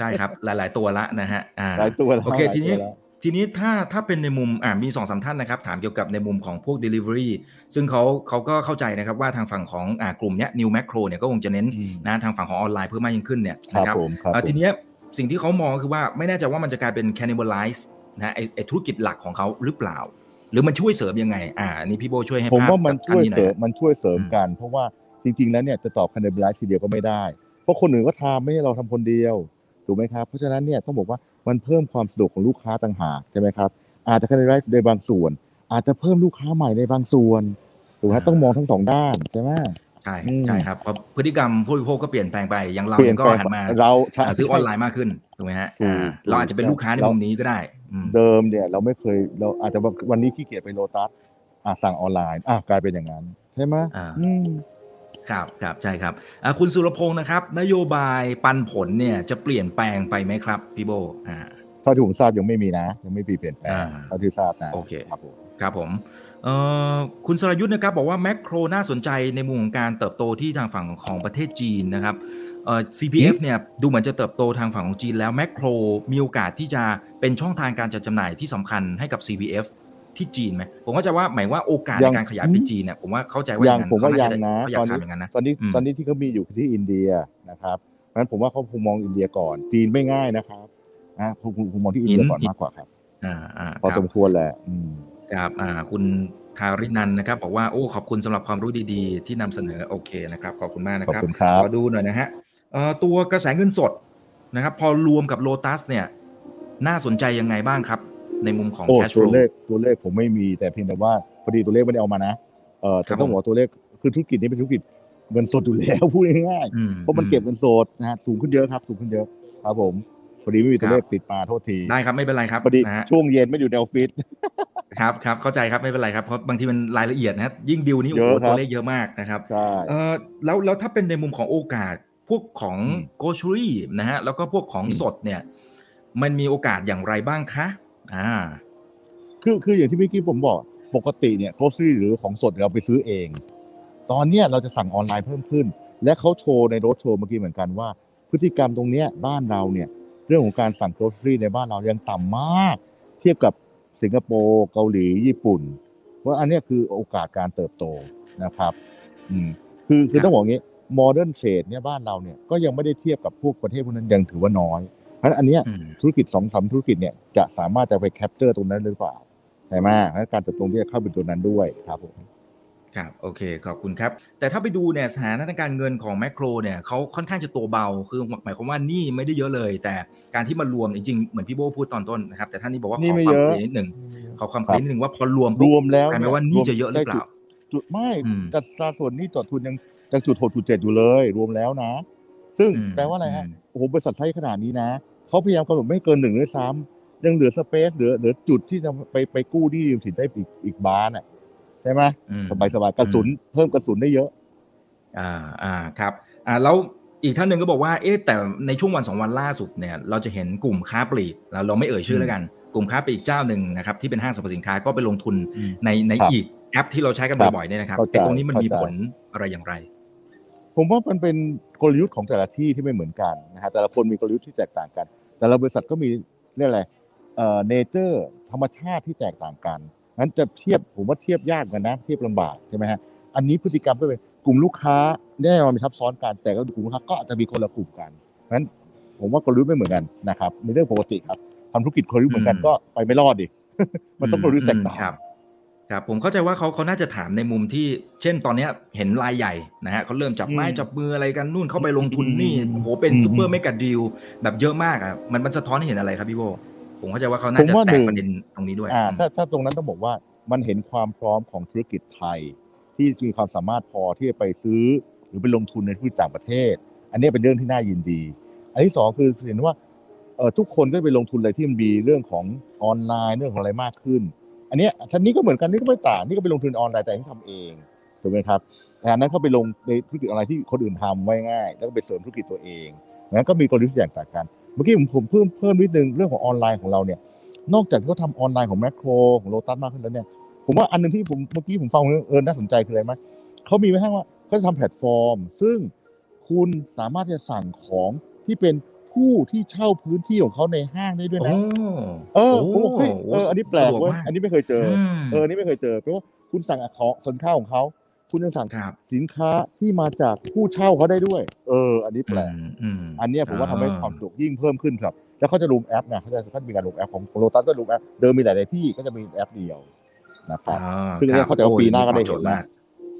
ใช่ครับ หลาย ๆ ตัวละนะฮะอ่าหลายตัวแล้วโอเคหลายทีนี้ตัวแล้ว ทีนี้ถ้าถ้าเป็นในมุมอ่ามีสองสามท่านนะครับ ถามเกี่ยวกับในมุมของพวก Delivery ซึ่งเขาเขาก็เข้าใจนะครับว่าทางฝั่งของอ่ากลุ่มเนี้ย New Macro เนี่ยก็คงจะเน้นอืมนะทางฝั่งของออนไลน์เพิ่มมากยิ่งขึ้นเนี่ยครับนะครับผมครับเอ่อผมทีเนี้ยสิ่งที่เขามองก็คือว่าไม่แน่ใจว่ามันจะกลายเป็น cannibalize นะฮะไอไอธุรกิจหลักของเขาหรือเปล่า หรือมันช่วยเสริมยังไง อ่าอันนี่พี่โบช่วยให้ผมภาพว่ามันกับช่วยท่าหเสริอมมันช่วยเสริมกัน เพราะว่าจริง ๆ แล้วเนี่ยจะตอบคันเดบไลทีเดียวก็ไม่ได้ เพราะคนอื่นก็ทำไม่ใช่เราทำคนเดียวถูกไหมครับเพราะฉะนั้นเนี่ยต้องบอกว่า มันเพิ่มความสะดวกของลูกค้าต่างหากใช่ไหมครับ อาจจะคันเดบไลในบางส่วน อาจจะเพิ่มลูกค้าใหม่ในบางส่วนถูกไหมต้องมองทั้งสองด้านใช่ไหมใช่อืมใช่ครับเพราะพฤติกรรมผู้บริโภคก็เปลี่ยนแปลงไปอย่างเราเปลี่ยนก็แปลงหันมาเราใช่อ่าซื้อออนไลน์มากขึ้นถูกไหมฮะถูกอ่าเราอาจจะเป็นลูกค้าในเรามุมุมนี้ก็ได้อืมเดิมเนี่ยเราไม่เคยเราอาจจะวันนี้ขี้เกียจไปโลตัสอะสั่งออนไลน์อะกลายเป็นอย่างนั้น ใช่ไหมอ่าอืม ครับครับใช่ครับอ่าคุณสุรพงศ์นะครับ นโยบายปันผลเนี่ยจะเปลี่ยนแปลงไปไหมครับพี่โบอ่าเท่าที่ผมทราบยังไม่มีนะ ยังไม่มีเปลี่ยนแปลงอ่าเท่าที่ทราบนะโอเคครับผมครับผมเอ่อคุณสรยุทธ์นะครับบอกว่าแมคโครน่าสนใจในมุมของการเติบโตที่ทางฝั่งของประเทศจีนนะครับเอ่อ CPF เนี่ยดูเหมือนจะเติบโตทางฝั่งของจีนแล้วแมคโครมีโอกาสที่จะเป็นช่องทางการจัดจำหน่ายที่สำคัญให้กับ CPF ที่จีนไหมผมก็จะว่าหมายว่าโอกาสยัในงการขยายไปจีนเนี่ยผมว่าเข้าใจว่าอยัย่างงนั้นผมว่าเขยังจะนะเขาอยาตกอนนี้ทำอย่างนั้นนะตอนนี้อืมตอนนี้ที่เขามีอยู่ที่อินเดียนะครับเพราะฉะนั้นผมว่าเขาคงมองอินเดียก่อน จีนไม่ง่ายนะครับอะผมผมผมมองที่อินเดียก่อนมากกว่าครับอ่าอ่าพอครัสบมควรแหละอืมครับอ่าคุณทารินันนะครับบอกว่าโอ้ขอบคุณสำหรับความรู้ดีๆ ที่นำเสนอโอเคนะครับขอบคุณมากนะขอบครับคุณครับขอดูหน่อยนะฮะเอ่อตัวกระแสเงินสดนะครับ พอรวมกับโลตัสเนี่ย น่าสนใจยังไงบ้างครับ ในมุมของโอ้ cash ตัว flow เลขตัวเลขผมไม่มีแต่เพียงแต่ว่าพอดีตัวเลขไม่ได้เอามานะเออครัแต่บต้องผมบอกว่าตัวเลขคือธุรกิจนี้เป็นธุรกิจเงินสดอยู่แล้วพูดง่ายอืๆเพราะมันเก็บเงินสดนะฮะสูงขึ้นเยอะครับ สูงขึ้นเยอะครับผมพอดีไม่มีตัวเลขติดมาโทษทีได้ครับไม่เป็นไรครับพอดีนะฮะช่วงเย็นไม่อยู่ในออฟฟิศครับครับเข้าใจครับไม่เป็นไรครับเพราะบางทีมันรายละเอียดนะฮะยิ่งดิวนี่โอ้เยโหอะครับตัวเลขเยอะมากนะครับใช่เออแล้วแล้วถ้าเป็นในมุมของโอกาสพวกของอืมโกช r รี่นะฮะแล้วก็พวกของอืมสดเนี่ย มันมีโอกาสอย่างไรบ้างคะ อ่า คือคืออย่างที่เมื่อกี้ผมบอก ปกติเนี่ย grocery หรือของสดเราไปซื้อเอง ตอนเนี้ยเราจะสั่งออนไลน์เพิ่มขึ้น และเขาโชว์ในรถโชว์เมื่อกี้เหมือนกันว่า พฤติกรรมตรงเนี้ยบ้านเราเนี่ย เรื่องของการสั่ง grocery ในบ้านเรายังต่ำมาก เทียบกับสิงคโปร์เกาหลีญี่ปุ่นเพราอันเนี้ยคือโอกาสการเติบโตนะครับ อืม คือคือต้องบอกงี้ modern trade เนี่ยบ้านเราเนี่ยก็ยังไม่ได้เทียบกับพวกประเทศพวกนั้นยังถือว่าน้อย เพราะฉะนั้นอันเนี้ยอืมธุรกิจสองสามธุรกิจเนี่ยจะสามารถจะไปแคปเจอร์ตรงนั้นหรือเปล่าใช่ไหมเพราะฉะนั้นการเติบโตที่จะเข้าเป็นตัวนั้นด้วยครับผมครับโอเคขอบคุณครับ แต่ถ้าไปดูเนี่ยสถานการณ์เงินของแมคโครเนี่ยเขาค่อนข้างจะตัวเบา คือหมายความว่านี่ไม่ได้เยอะเลย แต่การที่มารวมจริงๆเหมือนพี่โบพูดตอนต้นนะครับแต่ท่านนี้บอกว่าขนี่อไม่ความเยอะเคลียร์นิดหนึ่งขอความเคครัลียบร์นิดหนึ่งว่าพอรวมรปุ๊บวมแล้วกลายเป็นว่านี่จะเยอะหรือเปล่าจุดไม่อืมจัดสัดส่วนนี่ต่อทุนยังยังจุดหกจุดเจ็ดอยู่เลย รวมแล้วนะ ซึ่งอืมแปลว่าอะไรฮะอืมโอ้โหบริษัทไซส์ขนาดนี้นะ เขาพยายามกำหนดไม่ให้เกินหนึ่งด้วยซ้ำยังเหลือ space เหลือเหลือจุดที่จะไปไปกู้หนี้ยืมสินได้อีกอีกบานอะใช่ไหมอืมสบายสบายๆกระสุน เพิ่มกระสุนได้เยอะ อ่าอ่าครับอ่าแล้วอีกท่านหนึ่งก็บอกว่าเอ๊ะแต่ในช่วงวันสองวันล่าสุดเนี่ยเราจะเห็นกลุ่มค้าปลีกเราเราไม่เอ่ยชื่อแล้วกัน กลุ่มค้าปลีกเจ้าหนึ่งนะครับที่เป็นห้างสรรพสินค้าก็ไปลงทุนอืมในในครับอีกแอปที่เราใช้กันครับบ่อยๆเนี่ยนะครับเข้าใจไอ้ตรงนี้มันมีเข้าใจผลอะไรอย่างไร ผมว่ามันเป็นกลยุทธ์ของแต่ละที่ที่ไม่เหมือนกันนะฮะแต่ละคนมีกลยุทธ์ที่แตกต่างกัน แต่ละบริษัทก็มีเรียกอะไรเอ่อเนเจอร์ธรรมชาติที่แตกต่างกันงั้นจะเทียบผมว่าเทียบยากกันนะ เทียบลำบากใช่ไหมฮะอันนี้พฤติกรรมก็เป็นกลุ่มลูกค้าแน่นอนมีทับซ้อนกันแต่ก็กลุ่มลูกค้าก็อาจจะมีคนละกลุ่มกันงั้นผมว่ากลยุทธ์ไม่เหมือนกันนะครับในเรื่องปกติครับทำธุรกิจกลยุทธ์เหมือนกันอืมก็ไปไม่รอดดิมันต้องกลยุทธ์แตกต่าง ครับครับผมเข้าใจว่าเขาเขาน่าจะถามในมุมที่ เช่นตอนเนี้ยเห็นรายใหญ่นะฮะเขาเริ่มจับไม้อืมจับมืออะไรกันนู่นเข้าไปลงทุนนี่อืมโอ้โหเป็นอืมซูเปอร์เมกะดีลแบบเยอะมากอะมันมันสะท้อนให้เห็นอะไรครับพี่โบผมเข้าใจว่าเขาน่าจะผมว่าแตหนึ่กงประเด็นตรงนี้ด้วยอ่าถ้าถ้าตรงนั้นต้องบอกว่ามันเห็นความพร้อมของธุรกิจไทย ที่มีความสามารถพอที่จะไปซื้อ หรือไปลงทุนในธุรกิจต่างประเทศ อันนี้เป็นเรื่องที่น่ายินดี อันที่สองคือเห็นว่าเออทุกคนก็ไปลงทุนอะไรที่มันมีเรื่องของออนไลน์เรื่องของอะไรมากขึ้น อันนี้ท่านนี้ก็เหมือนกันนี่ก็ไม่ต่างนี่ก็ไปลงทุนออนไลน์แต่ที่ทำเองถูกไหมครับแต่อันนั้นเขาไปลงในธุรกิจออนไลน์ที่คนอื่นทำไว้ง่าย แล้วก็ไปเสริมธุรกิจตัวเองงั้นก็มีกลยุทธ์อย่างต่างกัน เมื่อกี้ผมผมเพิ่มเพิ่มนิดนึงเรื่องของออนไลน์ของเราเนี่ยนอกจากที่เขาทำออนไลน์ของแมคโครของโลตัสมากขึ้นแล้วเนี่ยผมว่าอันหนึงที่ผมเมื่อกี้ผมฟังเออน่าสนใจคืออะไรไหมเขามีไว้ให้ว่าเขาจะทำแพลตฟอร์ม ซึ่งคุณสามารถจะสั่งของที่เป็น ผู้ที่เช่าพื้นที่ของเขาในห้างได้ด้วยโอ้นะเออโอ้ผมบอกเฮ้ยเอออันนี้แปลกสะดวกเว้ยมากอันนี้ไม่เคยเจอมเอออันนี้ไม่เคยเจอเพราะว่าคุณสั่งของสินค้าของเขาคุณยังสั่งครับสินค้าที่มาจากผู้เช่าเขาได้ด้วย เออ อันนี้แปลกอืมอืมอันเนี้ยผมว่าทำให้ความสะดวกยิ่งเพิ่มขึ้นครับ แล้วเขาจะรวมแอปไงเขาจะเขาจะมีการรวมแอปของโลตัสก็รวมแอปเดิมมีหลายๆที่ก็จะมีแอปเดียวนะครับอ่าซึ่งครับเข้าใจว่าปีหน้าก็ได้เห็นโอ้ยมีความโจทย์มาก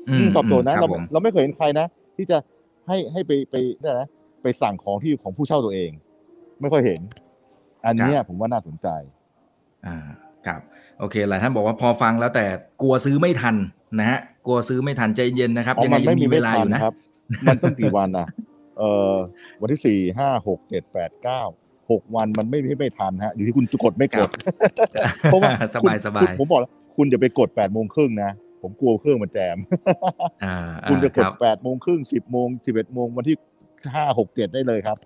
อืมตอบโจทย์นะคเราบผมเราไม่เคยเห็นใครนะ ที่จะให้ให้ไปไปได้นะ ไปสั่งของที่ของผู้เช่าตัวเอง ไม่ค่อยเห็น อันเนี้ยผมว่าน่าสนใจ อ่าครับโอเคหลายท่านบอกว่าพอฟังแล้วแต่กลัวซื้อไม่ทันนะฮะกลัวซื้อไม่ทันใจเย็นนะครับอ๋อยังไงมันยัไม่งมีมีเวไม่ลาทัอนยู่นะครับ มันต้องกี่วันอะเอ่อวันที่สี่ห้าหกเจ็ดแปดเก้าหกวันมันไม่ไม่ไม่ทันฮะอยู่ที่คุณจะกดไม่กดเพราะว่าสคุณบายสบาคุณยผมบอกแล้วคุณอย่าไปกดแปดโมงครึ่งนะผมกลัวเครื่องมันแจมอ่าคุณจะกอ่าดรับแปดโมงครึ่งสิบโมงสิบเอ็ดโมงวันที่ ห้าหกเจ็ดได้เลยครับ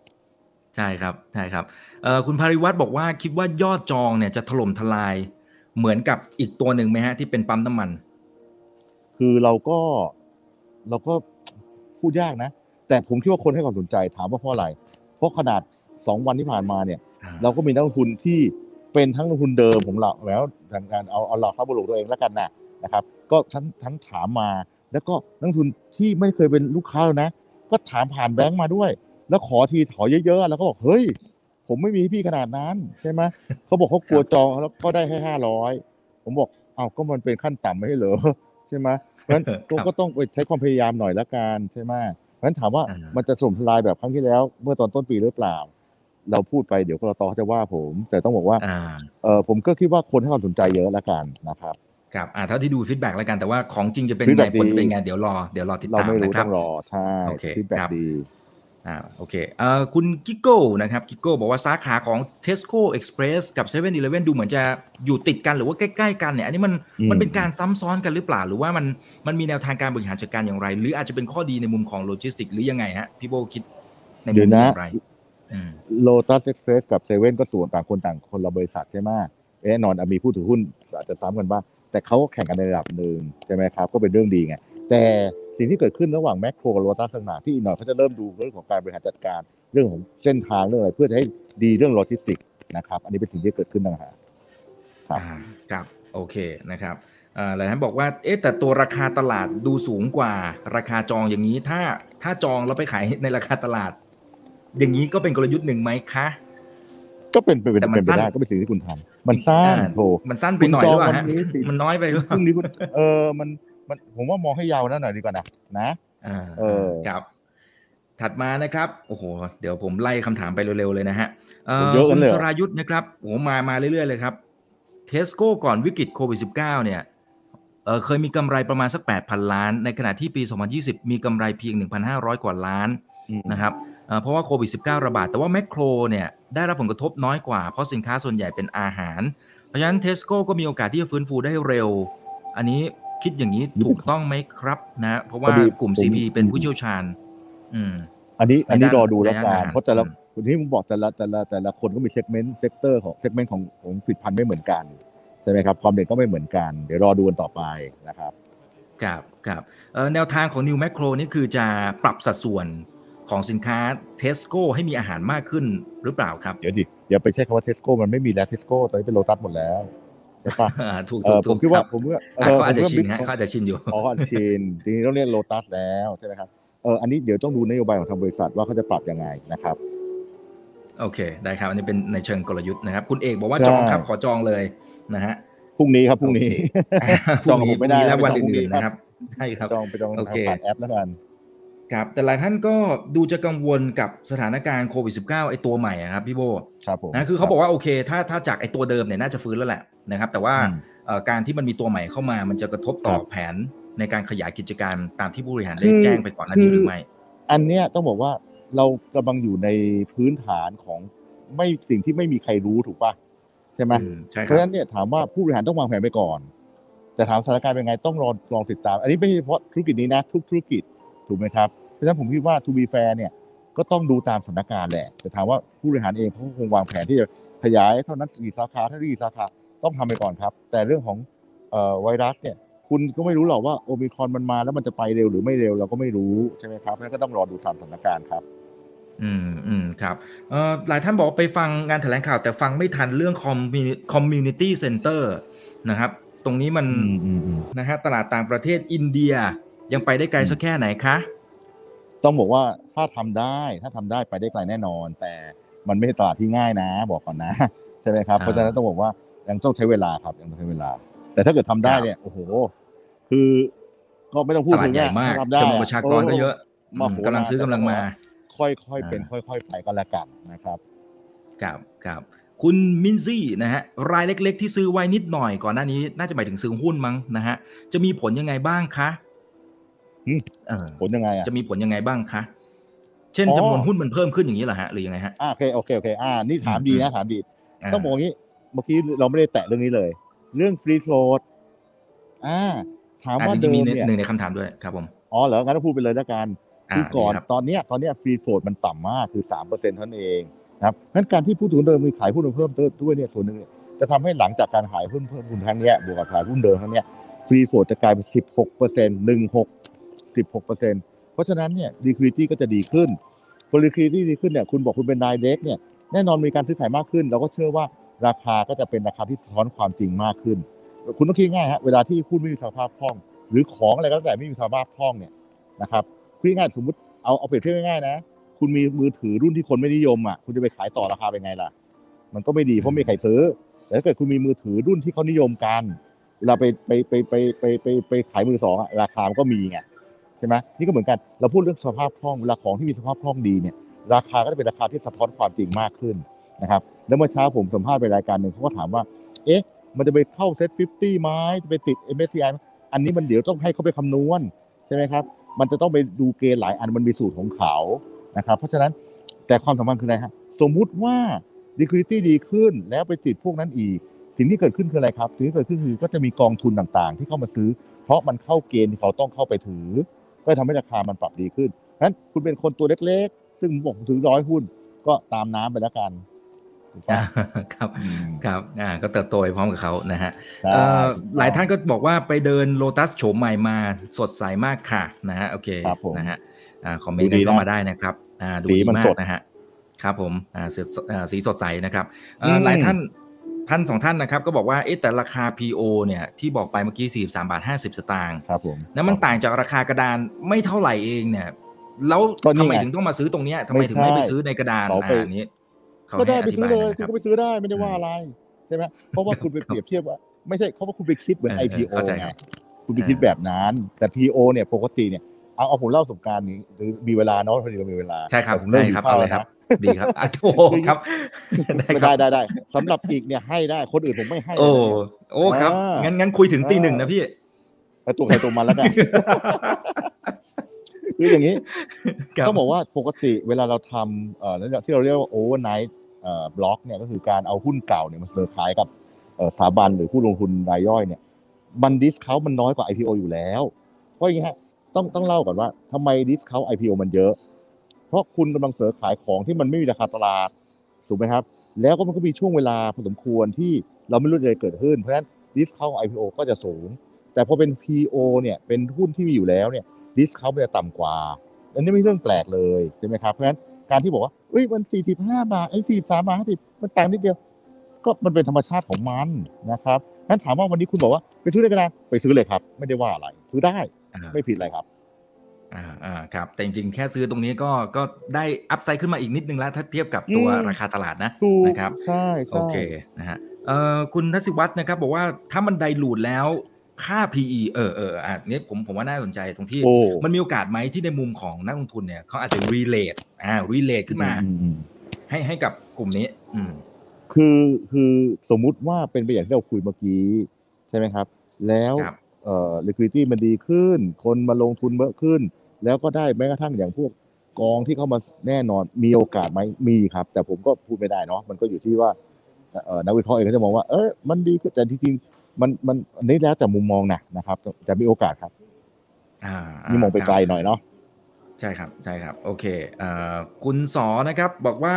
ใช่ครับใช่ครับเอ่อคุณภาริวัตรบอกว่าคิดว่ายอดจองเนี่ยจะถล่มทลายเหมือนกับอีกตัวหนึ่งไหมฮะที่เป็นปั๊มน้ำมัน คือเราก็เราก็พูดยากนะ แต่ผมคิดว่าคนให้ความสนใจถามว่าเพราะอะไร เพราะขนาดสองวันที่ผ่านมาเนี่ย เราก็มีนักลงทุนที่เป็นทั้งนักลงทุนเดิมของเราแล้วทางการเอาเอาหลักทรัพย์บุรุษตัวเองแล้วกันนะนะครับ ก็ทั้งทั้งถามมา แล้วก็นักลงทุนที่ไม่เคยเป็นลูกค้าเลยนะ ก็ถามผ่านแบงก์มาด้วย แล้วขอทีขอเยอะๆแล้วก็บอกเฮ้ย ผมไม่มีให้พี่ขนาดนั้นใช่ไหมเขาบอกเขากลัวจองแล้วก็ได้แค่ห้าร้อยผมบอกอ้าวก็มันเป็นขั้นต่ำไม่ใช่เหรอใช่ไหมเพราะฉะนั้นครับก็ต้องไปใช้ความพยายามหน่อยละกันใช่ไหมเพราะฉะนั้นถามว่าอ่ามัมันจะถล่มทลายแบบครั้งที่แล้ว เมื่อตอนต้นปีหรือเปล่า เราพูดไปเดี๋ยวกรตเขาจะว่าผม แต่ต้องบอกว่าอ่าเออผมก็คิดว่าคนให้ความสนใจเยอะละกันนะครับ ครับอ่าเท่าที่ดูฟีดแบ็กแล้วกันแต่ว่าของจริงจะเป็น feedback ไงผลจะเป็นดีไงเดี๋ยวรอเดี๋ยวรอติดเราตามไม่รู้นะครัต้บองรอใช่โอเคฟีดแบ็ครับดีอ่าโอเคเอ่อคุณกิโก้นะครับกิโก้บอกว่าสาขาของ Tesco Express กับ7 e เ e ่ e อดูเหมือนจะอยู่ติดกันหรือว่าใกล้ ๆ กันเนี่ยอันนี้มันอืมมันเป็นการซ้ำซ้อนกันหรือเปล่า หรือว่ามันมันมีแนวทางการบริหารจัดการอย่างไร หรืออาจจะเป็นข้อดีในมุมของโลจิสติกหรือยังไงฮะพี่โบคิดในมุเดี๋ยมวนี้นะอย่างไรอืมโลตัสเอ็กเพรสกับเซเว่นก็ส่วนต่างคนต่างคนละบริษัทใช่ไหมแน่นอนอะมีผู้ถือหุ้นอาจจะซ้ำกันบ้าง แต่เขาก็แข่งกันในระดับหนึ่งใช่ไหมครับ ก็เป็นเรื่องดีไง แต่สิ่งที่เกิดขึ้นระหว่างแมคโครกับโลตัสต่างๆที่อีกหน่อยเขาจะเริ่มดูเรื่องของการบริหารจัดการเรื่องของเส้นทางเรื่องอะไรเพื่อจะให้ดีเรื่องโลจิสติกส์นะครับ อันนี้เป็นสิ่งที่เกิดขึ้นต่างหากครับอ่าครับโอเคนะครับอ่าหลายท่านบอกว่าเอ๊ะแต่ตัวราคาตลาดดูสูงกว่าราคาจองอย่างนี้ ถ้าถ้าจองแล้วไปขายในราคาตลาด อย่างนี้ก็เป็นกลยุทธ์หนึ่งไหมคะ ก็เป็นเป็นแต่มันเป็นไปสั้นได้ก็เป็นสิ่งที่คุณทำ มันสร้างอ่าโถมันสั้นไปหน่อยหรือเปล่าฮะคุณจองวันนี้สิมันน้อยไปหรือเปพล่ารุ่งนี้คุณเออมันมันผมว่ามองให้ยาวนั่นหน่อยดีกว่านะนะอ่าเออครับ ถัดมานะครับ โอ้โห เดี๋ยวผมไล่คำถามไปเร็วๆเลยนะฮะเอ่อเยอะกัคุนณเลยเหรอสรายุทธ์นะครับโอ้โหมามาเรื่อยๆเลยครับเทสโก้ก่อนวิกฤตโควิด -19 เนี่ยเออเคยมีกำไรประมาณสัก 8,000 ล้าน ในขณะที่ปี 2020 มีกำไรเพียง 1,500 กว่าล้านอืมนะครับ เอ่อเพราะว่าโควิด -19 ระบาด แต่ว่าแมคโครเนี่ยได้รับผลกระทบน้อยกว่า เพราะสินค้าส่วนใหญ่เป็นอาหาร เพราะฉะนั้นเทสโก้ก็มีโอกาสที่จะฟื้นฟูได้เร็ว อันนี้คิดอย่างนี้ถูกต้องไหมครับนะ เพราะว่าพอดีกลุ่มผม CP เป็นผู้เชี่ยวชาญ อืม อันนี้อันนี้ในด้านรอดูแล้วในกัด้านนอาหารเพราะแต่ละอืมคนที่ผมบอกแต่ละแต่ละแต่ละคนก็มี segment sector ของ segment ของของผลิตภัณฑ์ไม่เหมือนกันใช่ไหมครับความเด่นก็ไม่เหมือนกัน เดี๋ยวรอดูกันต่อไปนะครับครับครับเอ่อแนวทางของ New Makro นี่คือจะปรับสัดส่วน ของสินค้า Tesco ให้มีอาหารมากขึ้นหรือเปล่าครับ เดี๋ยวดิอย่าไปใช้คำว่าเทสโก้มันไม่มีแล้วเทสโก้ตอนนี้เป็นโลตัสหมดแล้วใช่ปะอ่าถูกเอถูอกผถูมกคิดว่ารับผมว่าอะเขาอาจจะผมชินว่าฮะเขาอาจจะชินอยู่อ๋อชินจริงๆต้องเรียกโลตัสแล้วใช่ไหมครับเอออันนี้เดี๋ยวต้องดูนโยบายของทางบริษัทว่าเขาจะปรับยังไงนะครับโอเค ได้ครับ อันนี้เป็นในเชิงกลยุทธ์นะครับ คุณเอกบอกว่าใช่จองครับ ขอจองเลยนะฮะพรุ่งนี้ครับพรุ่งนี้จองกับผมไม่ได้พรุ่แล้วไปวันจองพรุ่งนี้อื่นๆครับนะครับ ใช่ครับจองไปจองโอเคผ่านแอปแล้วกัน ครับแต่หลายท่านก็ดูจะกังวลกับสถานการณ์โควิด -19 ไอตัวใหม่อะครับพี่โบครับผมนะคือเขาบอกว่าโอเค ถ้าถ้าจากไอตัวเดิมเนี่ยน่าจะฟื้นแล้วแหละนะครับ แต่ว่าอืมเอ่อการที่มันมีตัวใหม่เข้ามา มันจะกระทบต่อครับแผนในการขยายกิจการตามที่ผู้บริหารได้คือแจ้งไปก่อนหน้านี้คือหรือไม่ อันเนี้ยต้องบอกว่าเรากำลังอยู่ในพื้นฐานของไม่สิ่งที่ไม่มีใครรู้ถูกปะใช่ไหมอืมใช่เพครัราะบฉะนั้นเนี่ยถามว่าผู้บริหารต้องวางแผนไปก่อน แต่ถามสถานการณ์เป็นไงต้องรอลองติดตาม อันนี้ไม่ใช่เฉพาะธุรกิจนี้นะทุกธุรกิจ ถูกไหมครับ เพราะฉะนั้นผมคิดว่า to be fair เนี่ยก็ต้องดูตามสถานการณ์แหละ แต่ถามว่าผู้บริหารเองเขาก็คงวางแผนที่จะขยายเท่านั้นสี่สาขาเท่านี้กี่สาขาต้องทำไปก่อนครับ แต่เรื่องของเอ่อไวรัสเนี่ยคุณก็ไม่รู้หรอกว่าโอมิครอนมันมาแล้วมันจะไปเร็วหรือไม่เร็วเราก็ไม่รู้ใช่ไหมครับงั้นก็ต้องรอดูตามสถานการณ์ครับ อืมอืมครับเอ่อหลายท่านบอกว่าไปฟังงานแถลงข่าวแต่ฟังไม่ทันเรื่อง Communi- community center นะครับ ตรงนี้มันอืมอืมอืมนะฮะตลาดต่างประเทศอินเดีย ยังไปได้ไกลสักแค่ไหนคะ ต้องบอกว่าถ้าทำได้ถ้าทำได้ไปได้ไกลแน่นอน แต่มันไม่ใช่ตลาดที่ง่ายนะ บอกก่อนนะใช่ไหมครับอ่าเพราะฉะนั้นต้องบอกว่ายังต้องใช้เวลาครับยังต้องใช้เวลา แต่ถ้าเกิดทำได้ครับเนี่ยโอ้โห คือก็ไม่ต้องพูดตลาถึดงใหญ่อะมากถ้ทำได้จำนวนประชากรก็เยอะโอ้อืมกำลังซื้อกำลังมา ค่อยๆเป็นอ่าค่อย ๆ ไปก็แล้วกันนะครับครับครับคุณมินซี่นะฮะรายเล็ก ๆ ที่ซื้อไว้นิดหน่อยก่อนหน้านี้ น่าจะหมายถึงซื้อหุ้นมั้งนะฮะจะมีผลยังไงบ้างคะอืมเออ ผลยังไงอะจะมีผลยังไงบ้างคะเช่นอ๋อจำนวนหุ้นมันเพิ่มขึ้นอย่างนี้เหรอฮะหรือยังไงฮะอ่าโอเคโอเคโอเคอ่านี่ถามอืมดีอืนะมถามดีาต้องบอกอย่างนี้เมื่อกี้เราไม่ได้แตะเรื่องนี้เลย เรื่อง free float อ่า ถามอ่าว่าจริเดิงๆมีมหเนี่ยนึ่งในคำถามด้วยครับผมอ๋อเหรองั้นต้องพูดไปเลยแล้วกันอ่าคือก่อนดีครับตอนเนี้ยตอนเนี้ย free float มันต่ำมากคือสามเปอร์เซ็นต์เท่านั้นเองนะครับงั้นการที่ผู้ถือหุ้นเดิมมีขายหุ้นเพิ่มเติมด้วยเนี่ยส่วนหนึ่งเนี่ยจะทำให้หลังจากการขายหุ้นเพิ่มหุ้นครั้งเนี้ยบวกกับขายหุ้นเดิมครั้งเนี้ย free float จะกลายเป็นสิบหกเปอร์เซ็นต์หนึ่งหก สิบหกเพราะฉะนั้นเนี่ย liquidity ก็จะดีขึ้นพอ liquidity ดีขึ้นเนี่ยคุณบอกคุณเป็นรายเล็กเนี่ยแน่นอนมีการซื้อขายมากขึ้น เราก็เชื่อว่าราคาก็จะเป็นราคาที่สะท้อนความจริงมากขึ้น คุณต้องคิดง่ายฮะเวลาที่หุ้นไม่มีสภาพคล่อง หรือของอะไรก็แล้วแต่ไม่มีสภาพคล่องเนี่ยนะครับคิดง่ายสมมติเอาเอาเปรียบเทียบง่ายๆนะคุณมีมือถือรุ่นที่คนไม่นิยมอะคุณจะไปขายต่อราคาเป็นไงล่ะ มันก็ไม่ดีเพราะไม่มีใครซื้อแต่ถ้าเกิดคุณมีมือถือรุ่นที่เขานิยมกัน เวลาไปไปไปไปไปไปไปขายมือสองราคามันก็มีไง ช่ไหมนี่ก็เหมือนกันเราพูดเรื่องสภาพคล่องเวลาของที่มีสภาพคล่องดีเนี่ยราคาก็จะเป็นราคาที่สะท้อนความจริงมากขึ้นนะครับแล้วเมื่อเช้าผมสัมภาษณ์ไปรายการหนึ่งเขาก็ถามว่า เอ๊ะ มันจะไปเข้าเซ็ต50ไหมจะไปติด MSCI ไหมอันนี้มันเดี๋ยวต้องให้เขาไปคำนวณใช่ไหมครับ มันจะต้องไปดูเกณฑ์หลายอันมันมีสูตรของเขานะครับ เพราะฉะนั้นแต่ความสำคัญคืออะไรครับสมมุติว่า liquidity ดีขึ้นแล้วไปติดพวกนั้นอีก สิ่งที่เกิดขึ้นคืออะไรครับสิ่งที่เกิดขึ้นคือก็จะมีกองทุนต่างๆ ที่เข้ามาซื้อ เพราะมันเข้าเกณฑ์ที่เขาต้องเข้าไปถือ ก็ทำให้ราคามันปรับดีขึ้นเพราะฉะนั้นคุณเป็นคนตัวเล็ก ๆ ซึ่งผมบอกผมถือร้อยหุ้นก็ตามน้ำไปแล้วกันถูกปะอ่าครับอืมครับอ่าก็เติบโตไปพร้อมกับเขานะฮะใช่เอ่อถูกต้องหลายท่านก็บอกว่าไปเดินโลตัสโฉมใหม่มาสดใสมากค่ะนะฮะโอเคครับผมนะฮะอ่าคอมเมนต์ดูกันดีเข้านะมาได้นะครับอ่าดูสีดีมันมาสกดนะฮะครับผมอ่าสีอ่าสีสดใสนะครับเอ่ออมหลายท่าน ท่านสองท่านนะครับก็บอกว่าเอ๊ะแต่ราคา PO เนี่ยที่บอกไปเมื่อกี้43บาท50 สตางค์ครับผมนั้นมันต่างจากราคากระดานไม่เท่าไหร่เองเนี่ยแล้วก็นี่ทำไมไงถึงต้องมาซื้อตรงเนี้ยทำไมไม่ถึงไม่ไปใช่ซื้อในกระดานเขาไปอ่าอันนี้เขาก็ได้ให้ไปอธิซื้อบายเลหน่ยอยคุณนะครับก็ไปซื้อได้ไม่ได้ว่าอืมอะไรใช่ไหมเพราะว่าคุณไปเปรียบเทียบว่าไม่ใช่เพราะว่าคุณไปคิดเหมือนเออเออ IPO เข้าใจไงครับคุณไปคิดเออแบบนั้น แต่ PO เนี่ยปกติเนี่ย เอาเอาผมเล่าประสบการณ์นี้หรือมีเวลาเนาะพอดีเรามีเวลาใช่ครับแต่ผมเริ่มได้หิครับวข้าวเอาเลยแล้วครับนะดีครับอะโอ้โหครับได้ไม่ครัได้บได้ได้สำหรับอีกเนี่ยให้ได้คนอื่นผมไม่ให้ โอ้เลยเนี่ยโอ้ครับอ่างั้งั้นงั้นคุยถึงตีหนึ่งนะพี่ไปตัวใครตัวมันแล้วกันคืออย่างนี้ครับต้องบอกว่าปกติเวลาเราทำเอ่อแล้วที่เราเรียกว่าโอเวอร์ไนท์เอ่อบล็อกเนี่ยก็คือการเอาหุ้นเก่าเนี่ยมาเสนอขายกับเอ่อสถาบันหรือผู้ลงทุนรายย่อยเนี่ยมันดิสเขามันน้อยกว่า IPO อยู่แล้ว เพราะอย่างนี้ฮะ ต้องต้องเล่าก่อนว่าทำไมดิสเขา IPO มันเยอะ เพราะคุณกำลังเสนอขายของที่มันไม่มีราคาตลาดถูกไหมครับ แล้วก็มันก็มีช่วงเวลาพอสมควรที่เราไม่รู้จะเกิดขึ้น เพราะฉะนั้นดิสเขา IPO ก็จะสูง แต่พอเป็น PO เนี่ยเป็นหุ้นที่มีอยู่แล้วเนี่ยดิสเขามันจะต่ำกว่า อันนี้ไม่ใช่เรื่องแปลกเลยใช่ไหมครับเพราะฉะนั้นการที่บอกว่าเอ้ยมัน 45 บาทไอ้43บาท50มันต่างนิดเดียว ก็มันเป็นธรรมชาติของมันนะครับงั้นถามว่าวันนี้คุณบอกว่าไปซื้อได้ก็ได้ไปซื้อเลยครับ ไม่ได้ว่าอะไรซื้อได้ ไม่ผิดอะไรครับอ่าอ่าครับ แต่จริงๆ แค่ซื้อตรงนี้ก็ก็ได้อัพไซด์ขึ้นมาอีกนิดนึงแล้ว ถ้าเทียบกับตัวอืมราคาตลาดนะถูกนะครับใช่ใช่โอเคนะฮะเอ่อคุณทัศิวัฒน์นะครับ บอกว่าถ้ามันไดลูดแล้วค่า PE เออเอออะเนี้ยผมผมว่าน่าสนใจตรงที่โอ้มันมีโอกาสไหมที่ในมุมของนักลงทุนเนี่ยเขาอาจจะ relate อ่า relate ขึ้นมาอือืมให้ให้กับกลุ่มนี้ อืมคือคือสมมุติว่าเป็นไปอย่างที่เราคุยเมื่อกี้ ใช่ไหมครับ แล้วครับ เอ่อ liquidity มันดีขึ้น คนมาลงทุนเยอะขึ้น แล้วก็ได้แม้กระทั่งอย่างพวกกองที่เข้ามาแน่นอนมีโอกาสไหมมีครับ แต่ผมก็พูดไม่ได้เนาะมันก็อยู่ที่ว่าเอ่อนักวิเคราะห์เองก็จะมองว่า เออมันดีขึ้นแต่จริงๆมันมันอันนี้แล้วแต่มุมมองนะนะครับ จะมีโอกาสครับ อ่านี่มองไปครับไกลหน่อยเนาะใช่ครับใช่ครับ โอเคเอ่อคุณสอนะครับ บอกว่า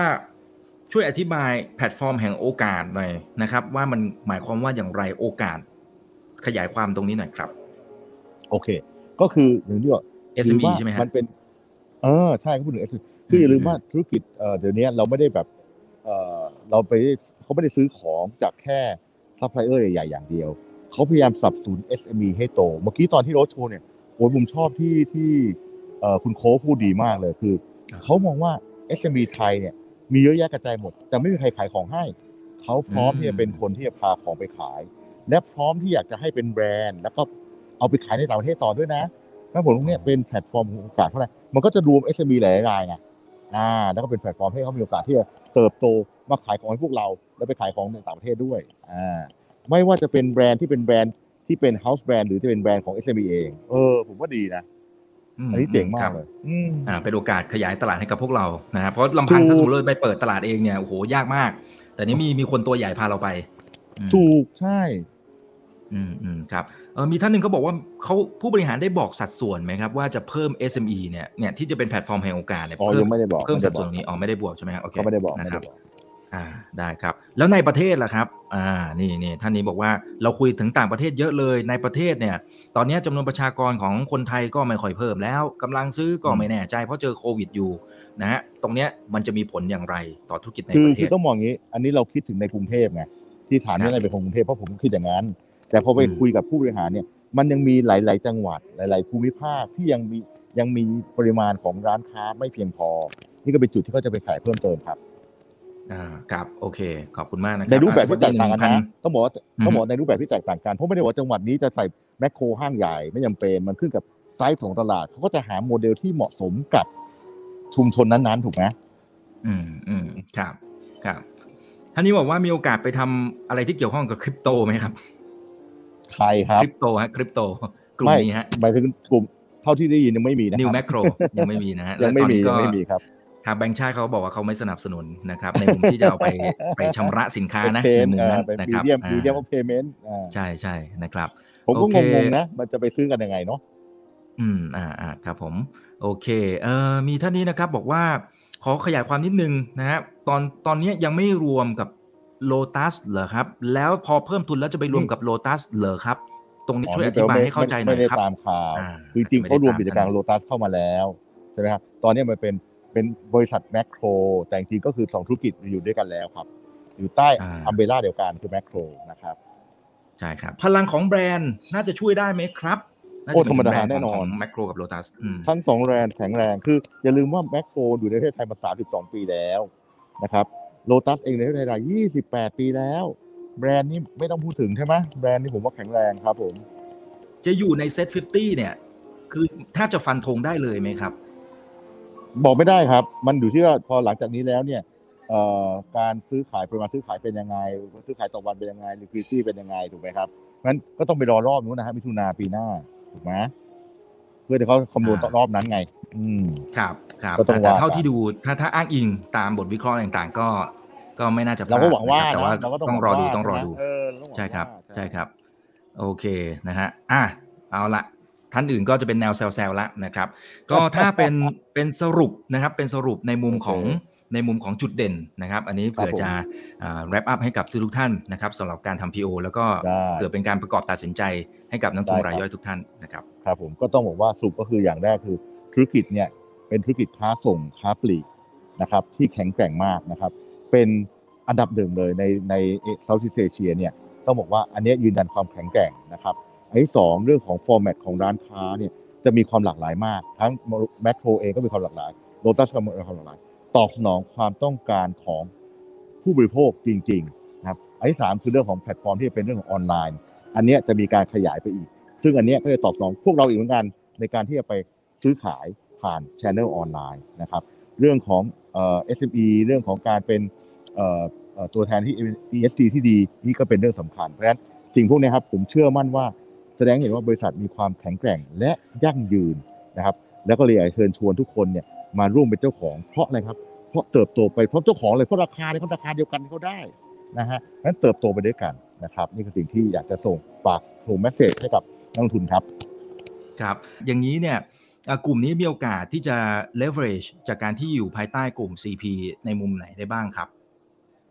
ช่วยอธิบายแพลตฟอร์มแห่งโอกาสหน่อยนะครับ ว่ามันหมายความว่าอย่างไรโอกาส ขยายความตรงนี้หน่อยครับ โอเค ก็คืออย่างที่บอก SME ว่าใช่ไหมครัมับนเป็นเออใช่เขาพูดถึง SME คืออย่าลืมว่าธุรกิจเอ่อเดี๋ยวนี้เราไม่ได้แบบเอ่อเราไปเขาไม่ได้ซื้อของจากแค่ซัพพลายเออร์ใหญ่ๆอย่างเดียวเขาพยายามสนับสนุน SME ให้โต เมื่อกี้ตอนที่โรถโชว์เนี่ยโอ้ยผมชอบที่ที่เอ่อคุณโค้ชพูดดีมากเลยคือครับเขามองว่า SME ไทยเนี่ยมีเยอะแยะกระจายหมด แต่ไม่มีใครขายของให้ เขาพร้อมอืมที่จะเป็นคนที่จะพาของไปขาย และพร้อมที่อยากจะให้เป็นแบรนด์ แล้วก็เอาไปขายในต่างประเทศต่อด้วยนะถ้าผมตรงเนี้ยเป็นแพลตฟอร์มของโอกาสเท่าไหร่มันก็จะรวม SME หลายๆรายไงอ่าแล้วก็เป็นแพลตฟอร์มให้เขามีโอกาสที่จะเติบโตมาขายของให้พวกเรา แล้วไปขายของในต่างประเทศด้วยอ่าไม่ว่าจะเป็นแบรนด์ที่เป็นแบรนด์ที่เป็น house brand หรือจะเป็นแบรนด์ของ SME เองเออผมว่าดีนะมอันนี้เจ๋งมาครักบเลยอืมอ่าเป็นโอกาสขยายตลาดให้กับพวกเรานะครับเพราะลำพังถูกถ้าสมมติเราไปเปิดตลาดเองเนี่ยโอ้โหยากมาก แต่นี้มีมีคนตัวใหญ่พาเราไปอืมถูกใช่ อืมอืมครับเออมีท่านหนึ่งเขาบอกว่าเขาผู้บริหารได้บอกสัดส่วนไหมครับ ว่าจะเพิ่ม SME เนี่ยเนี่ยที่จะเป็นแพลตฟอร์มแห่งโอกาสเนี่ยอ๋อเพิ่ยัมงไม่ได้บอกเพิ่มไม่สัได้ดบส่อวนกตรงนี้อ๋อไม่ได้บวกใช่ไหมครับโอเคเขาไม่ได้บอกนะไม่ครัได้บบอกอ่าได้ครับ แล้วในประเทศล่ะครับอ่านี่นี่ท่านนี้บอกว่าเราคุยถึงต่างประเทศเยอะเลยในประเทศเนี่ย ตอนนี้จำนวนประชากรของคนไทยก็ไม่ค่อยเพิ่มแล้วกำลังซื้อก็ไม่แน่ใจ เพราะเจอโควิดอยู่นะฮะตรงเนี้ยมันจะมีผลอย่างไรต่อธุรกิจในคือประเทคือศต้องมองอย่างนี้ อันนี้เราคิดถึงในกรุงเทพไงที่ฐานครันี้บอะไรเป็นของกรุงเทพเพราะผมคิดอย่างนั้น แต่พอไปอืมคุยกับผู้บริหารเนี่ยมันยังมีหลาย ๆ จังหวัดหลาย ๆ ภูมิภาคที่ยังมียังมีปริมาณของร้านค้าไม่เพียงพอ นี่ก็เป็นจุดที่เขาจะไปขายเพิ่มเติมครับอ่าครับโอเค ขอบคุณมากนะครับ ในรูปแบบที่แตกต่างกันอ่นะต้องบอกว่าอืมต้องบอกในรูปแบบที่แตกต่างกันเพราะไม่ได้บอกว่าจังหวัดนี้จะใส่แมคโครห้างใหญ่ไม่จำเป็นมันขึ้นกับไซส์ของตลาดเขาก็จะหาโมเดลที่เหมาะสมกับชุมชนนั้นๆถูกไหมอืมอืมครับครับท่านนี้บอกว่ามีโอกาสไปทำอะไรที่เกี่ยวข้องกับคริปโตไหมครับ ใครครับคริปโตฮะคริปโตกลุ่มไม่นี้ฮะหมายถึงกลุ่มเท่าที่ได้ยินยังไม่มีนะคนิวรับแมโครยังไม่มีนะฮะยังไม่มีและตยัอนงนี้ไม่มีครับทางแบงค์ชาติเขาบอกว่าเขาไม่สนับสนุนนะครับ ในมุมที่จะเอาไปไปชำระสินค้านะเชในนมุมนั้นเป็นนะมีครับเดียมอ่ามีเดียมเพย์เมนต์ใช่ใช่นะครับ ผมก็โอเคงงๆนะ มันจะไปซื้อกันยังไงเนาะอืมอ่าอ่าครับผม โอเคเอ่อมีท่านนี้นะครับบอกว่าขอขยายความนิดนึงนะฮะตอนตอนนี้ยังไม่รวมกับ โ o ตัสเหรอครับ แล้วพอเพิ่มทุนแล้วจะไปรวมกับโ o ตัสเหรอครับ ตรงนี้ช่วยอธิบายให้เข้าใจหน่อยไม่ได้ครับตามข่าวอ่าคือจริงๆไม่ได้เขารวมกิจการตามโลตัสเข้ามาแล้วใช่ไหมครับตอนนี้มันเป็นเป็นบริษัทแมคโคร แต่จริงๆก็คือสองธุรกิจอยู่ด้วยกันแล้วครับ อยู่ใต้อ่า umbrella เดียวกันคือแมคโครนะครับใช่ครับ พลังของแบรนด์น่าจะช่วยได้ไหมครับโอ้น่าจะธรรมดาแบรนด์แน่นอนของแมคโครกับโ o ตัสอืมทั้งสองแบรนด์แข็งแรงคืออย่าลืมว่าแมคโครอยู่ในประเทศไทยมา 32 ปีแล้วนะครับ โลตัสเองในประเทศไทย28 ปีแล้ว แบรนด์นี้ไม่ต้องพูดถึงใช่ไหมแบรนด์นี้ผมว่าแข็งแรงครับผม จะอยู่ในเซ็ต50 เนี่ย คือแทบจะฟันธงได้เลยไหมครับ บอกไม่ได้ครับ มันอยู่ที่ว่าพอหลังจากนี้แล้วเนี่ยเอ่อการซื้อขายปริมาณซื้อขายเป็นยังไง ซื้อขายต่อวันเป็นยังไง liquidity เป็นยังไงถูกไหมครับงั้นก็ต้องไปรอรอบนู้นนะฮะมิถุนาปีหน้าถูกไหม เพื่อที่เขาคำนวณอ่ารอบนั้นไง อืมครับครับก็ต้องแต่แต่ว่าเท่ากันที่ดูถ้าถ้าอ้างอิงตามบทวิเคราะห์ต่างๆ ก็ก็ไม่น่าจะพลเราดก็หวังว่านะครับแต่ว่านะเราก็ต้องรอดูหวัต้องรอว่าดูใช่ไหมเออเราต้องหวังใช่ครับว่าใช่ครับ โอเคนะฮะอะเอาละท่านอื่นก็จะเป็นแนวแซวๆละนะครับ ก็ถ้าเป็นเป็นสรุปนะครับเป็นสรุปในมุมของ ในมุมของจุดเด่นนะครับ อันนี้เผื่อจะแรปอัพให้กับทุกๆท่านนะครับสำหรับการทำ PO แล้วก็ได้เผื่อเป็นการประกอบตัดสินใจให้กับนักลงทุนได้ครับรายย่อยทุกท่านนะครับครับผมก็ต้องบอกว่าสรุปก็คืออย่างแรกคือธุรกิจเนี่ยเป็นธุรกิจค้าส่งค้าปลีกนะครับที่แข็งแกร่งมากนะครับ เป็นอันดับหนึ่งเลยในใน Southeast Asia เนี่ยต้องบอกว่าอันเนี้ยยืนยันความแข็งแกร่งนะครับอันที่สองเรื่องของ format ของร้านค้าเนี่ยจะมีความหลากหลายมาก ทั้งแมคโครเองก็มีความหลากหลายโลตัสก็มีความหลากหลาย ตอบสนองความต้องการของผู้บริโภคจริงๆนะครับอันที่สามคือเรื่องของแพลตฟอร์มที่เป็นเรื่องของออนไลน์ อันนี้จะมีการขยายไปอีก ซึ่งอันนี้ก็จะตอบสนองพวกเราอีกเหมือนกันในการที่จะไปซื้อขายผ่านช anel ออนไลน์นะครับ เรื่องของเอ่อ SME เรื่องของการเป็นเอ่อตัวแทนที่ ESG ที่ดีนี่ก็เป็นเรื่องสำคัญ เพราะฉะนั้นสิ่งพวกนี้ครับผมเชื่อมั่นว่าแสดงเห็นว่าบริษัทมีความแข็งแกร่งและยั่งยืนนะครับ แล้วก็เลยอยากจะเชิญชวนทุกคนเนี่ย มาร่วมเป็นเจ้าของ เพราะอะไรครับ เพราะเติบโตไปเพราะเจ้าของเลยเพราะราคาเนี่ยเขาราคาเดียวกันเขาได้นะฮะนั้นเติบโตไปด้วยกันนะครับนี่คือสิ่งที่อยากจะส่งฝากส่งแมสเซจให้กับนักลงทุนครับครับ อย่างนี้เนี่ยอะกลุ่มนี้มีโอกาสที่จะ leverage จากการที่อยู่ภายใต้กลุ่ม CP ในมุมไหนได้บ้างครับ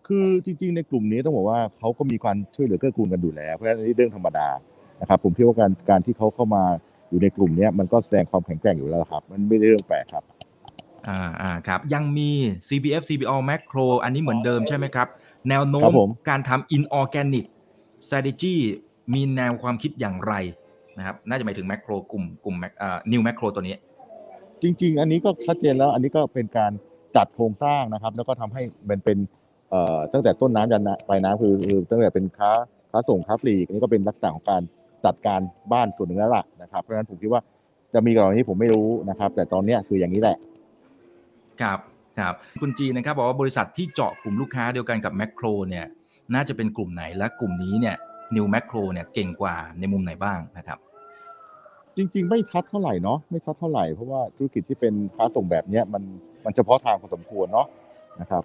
คือจริงๆ ในกลุ่มนี้ต้องบอกว่าเขาก็มีการช่วยเหลือเกื้อกูลกันอยู่แล้ว เพราะฉะนั้นอันนี้เรื่องธรรมดานะครับ ผมคิดว่าการการที่เขาเข้ามาอยู่ในกลุ่มเนี้ยมันก็แสดงความแข็งแกร่งอยู่แล้วครับ มันไม่ได้เรื่องแปลกครับ อ่าอ่าครับยังมี CPF CPO Macro อันนี้เหมือนเดิมใช่ไหมครับ แนวโน้ครัมบผมการทำ inorganic strategy มีแนวความคิดอย่างไรนะครับน่าจะหมายถึง Macro กลุ่มกลุ่ม Mac- เอ่อ New Macro ตัวนี้ จริง ๆ อันนี้ก็ชัดเจนแล้ว อันนี้ก็เป็นการจัดโครงสร้างนะครับ แล้วก็ทำให้มันเป็นเอ่อตั้งแต่ต้นน้ำยันปลายน้ำคือคือตั้งแต่เป็นค้าค้าส่งค้าปลีกอันนี้ก็เป็นลักษณะของการจัดการบ้านส่วนหนึ่งแล้วล่ะนะครับเพราะฉะนั้นผมคิดว่าจะมีกรณีนี้ผมไม่รู้นะครับ แต่ตอนเนี้ยคืออย่างนี้แหละ ครับครับคุณจีนะครับบอกว่าบริษัทที่เจาะกลุ่มลูกค้าเดียวกันกับ Macro เนี่ยน่าจะเป็นกลุ่มไหนและกลุ่มนี้เนี่ย New Macro เนี่ยเก่งกว่าในมุมไหนบ้างนะครับ จริง ๆ ไม่ชัดเท่าไหร่เนาะไม่ชัดเท่าไหร่เพราะว่าธุรกิจที่เป็นค้าส่งแบบเนี้ยมันมันเฉพาะทางพอสมควรเนาะนะครับ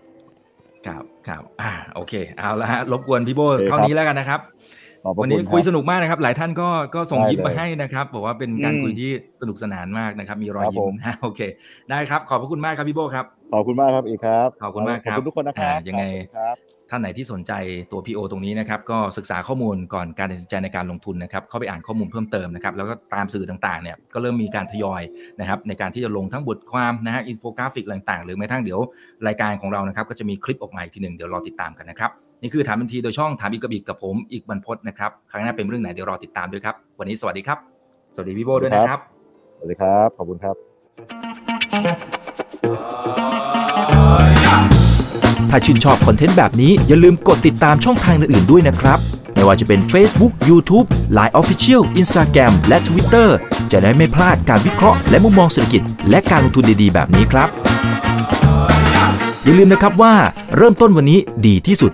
ครับครับอ่าโอเค เอาละฮะรบกวนพี่โบโอเคครับเท่านี้แล้วกันนะครับขอบพระ วันคุนี้ณคคุยรับสนุกมากนะครับ หลายท่านก็ก็ส่งได้ยิ้มมาเลยให้นะครับ บอกว่าเป็นการอืมคุยที่สนุกสนานมากนะครับ มีรอยครับยิ้ผมโอเค ได้ครับ ขอบพระคุณมากครับพี่โบครับ ขอบคุณมากครับอีกครับ ขอบคุณมากครับขอบคุณทุกคนนะครับอ่ายังไงขอขอบคุณครับท่านไหนที่สนใจตัว PO ตรงนี้นะครับ ก็ศึกษาข้อมูลก่อนการตัดสินใจในการลงทุนนะครับ เข้าไปอ่านข้อมูลเพิ่มเติมนะครับ แล้วก็ตามสื่อต่างๆเนี่ย ก็เริ่มมีการทยอยนะครับในการที่จะลงทั้งบทความนะฮะ อินโฟกราฟิกต่างๆ หรือแม้กระทั่งเดี๋ยวรายการของเรานะครับ ก็จะมีคลิปออกมาอีกทีหนึ่งเดี๋ยวรอติดตามกันนะครับ นี่คือถามทันทีโดยช่องถามอีกกับอีกกับผมอีกบรรพจน์นะครับครั้งหน้าเป็นเรื่องไหนเดี๋ยวรอติดตามด้วยครับ วันนี้สวัสดีครับ สวัสดีพี่โบด้วยนะครับ สวัสดีครับ ขอบคุณครับ ถ้าชื่นชอบคอนเทนต์แบบนี้อย่าลืมกดติดตามช่องทางอื่นๆด้วยนะครับไม่ว่าจะเป็น Facebook, YouTube, Line Official, Instagram และ Twitter จะได้ไม่พลาดการวิเคราะห์และมุมมองเศรษฐกิจ และการลงทุนดีๆ แบบนี้ครับ อย่าลืมนะครับว่าเริ่มต้นวันนี้ดีที่สุด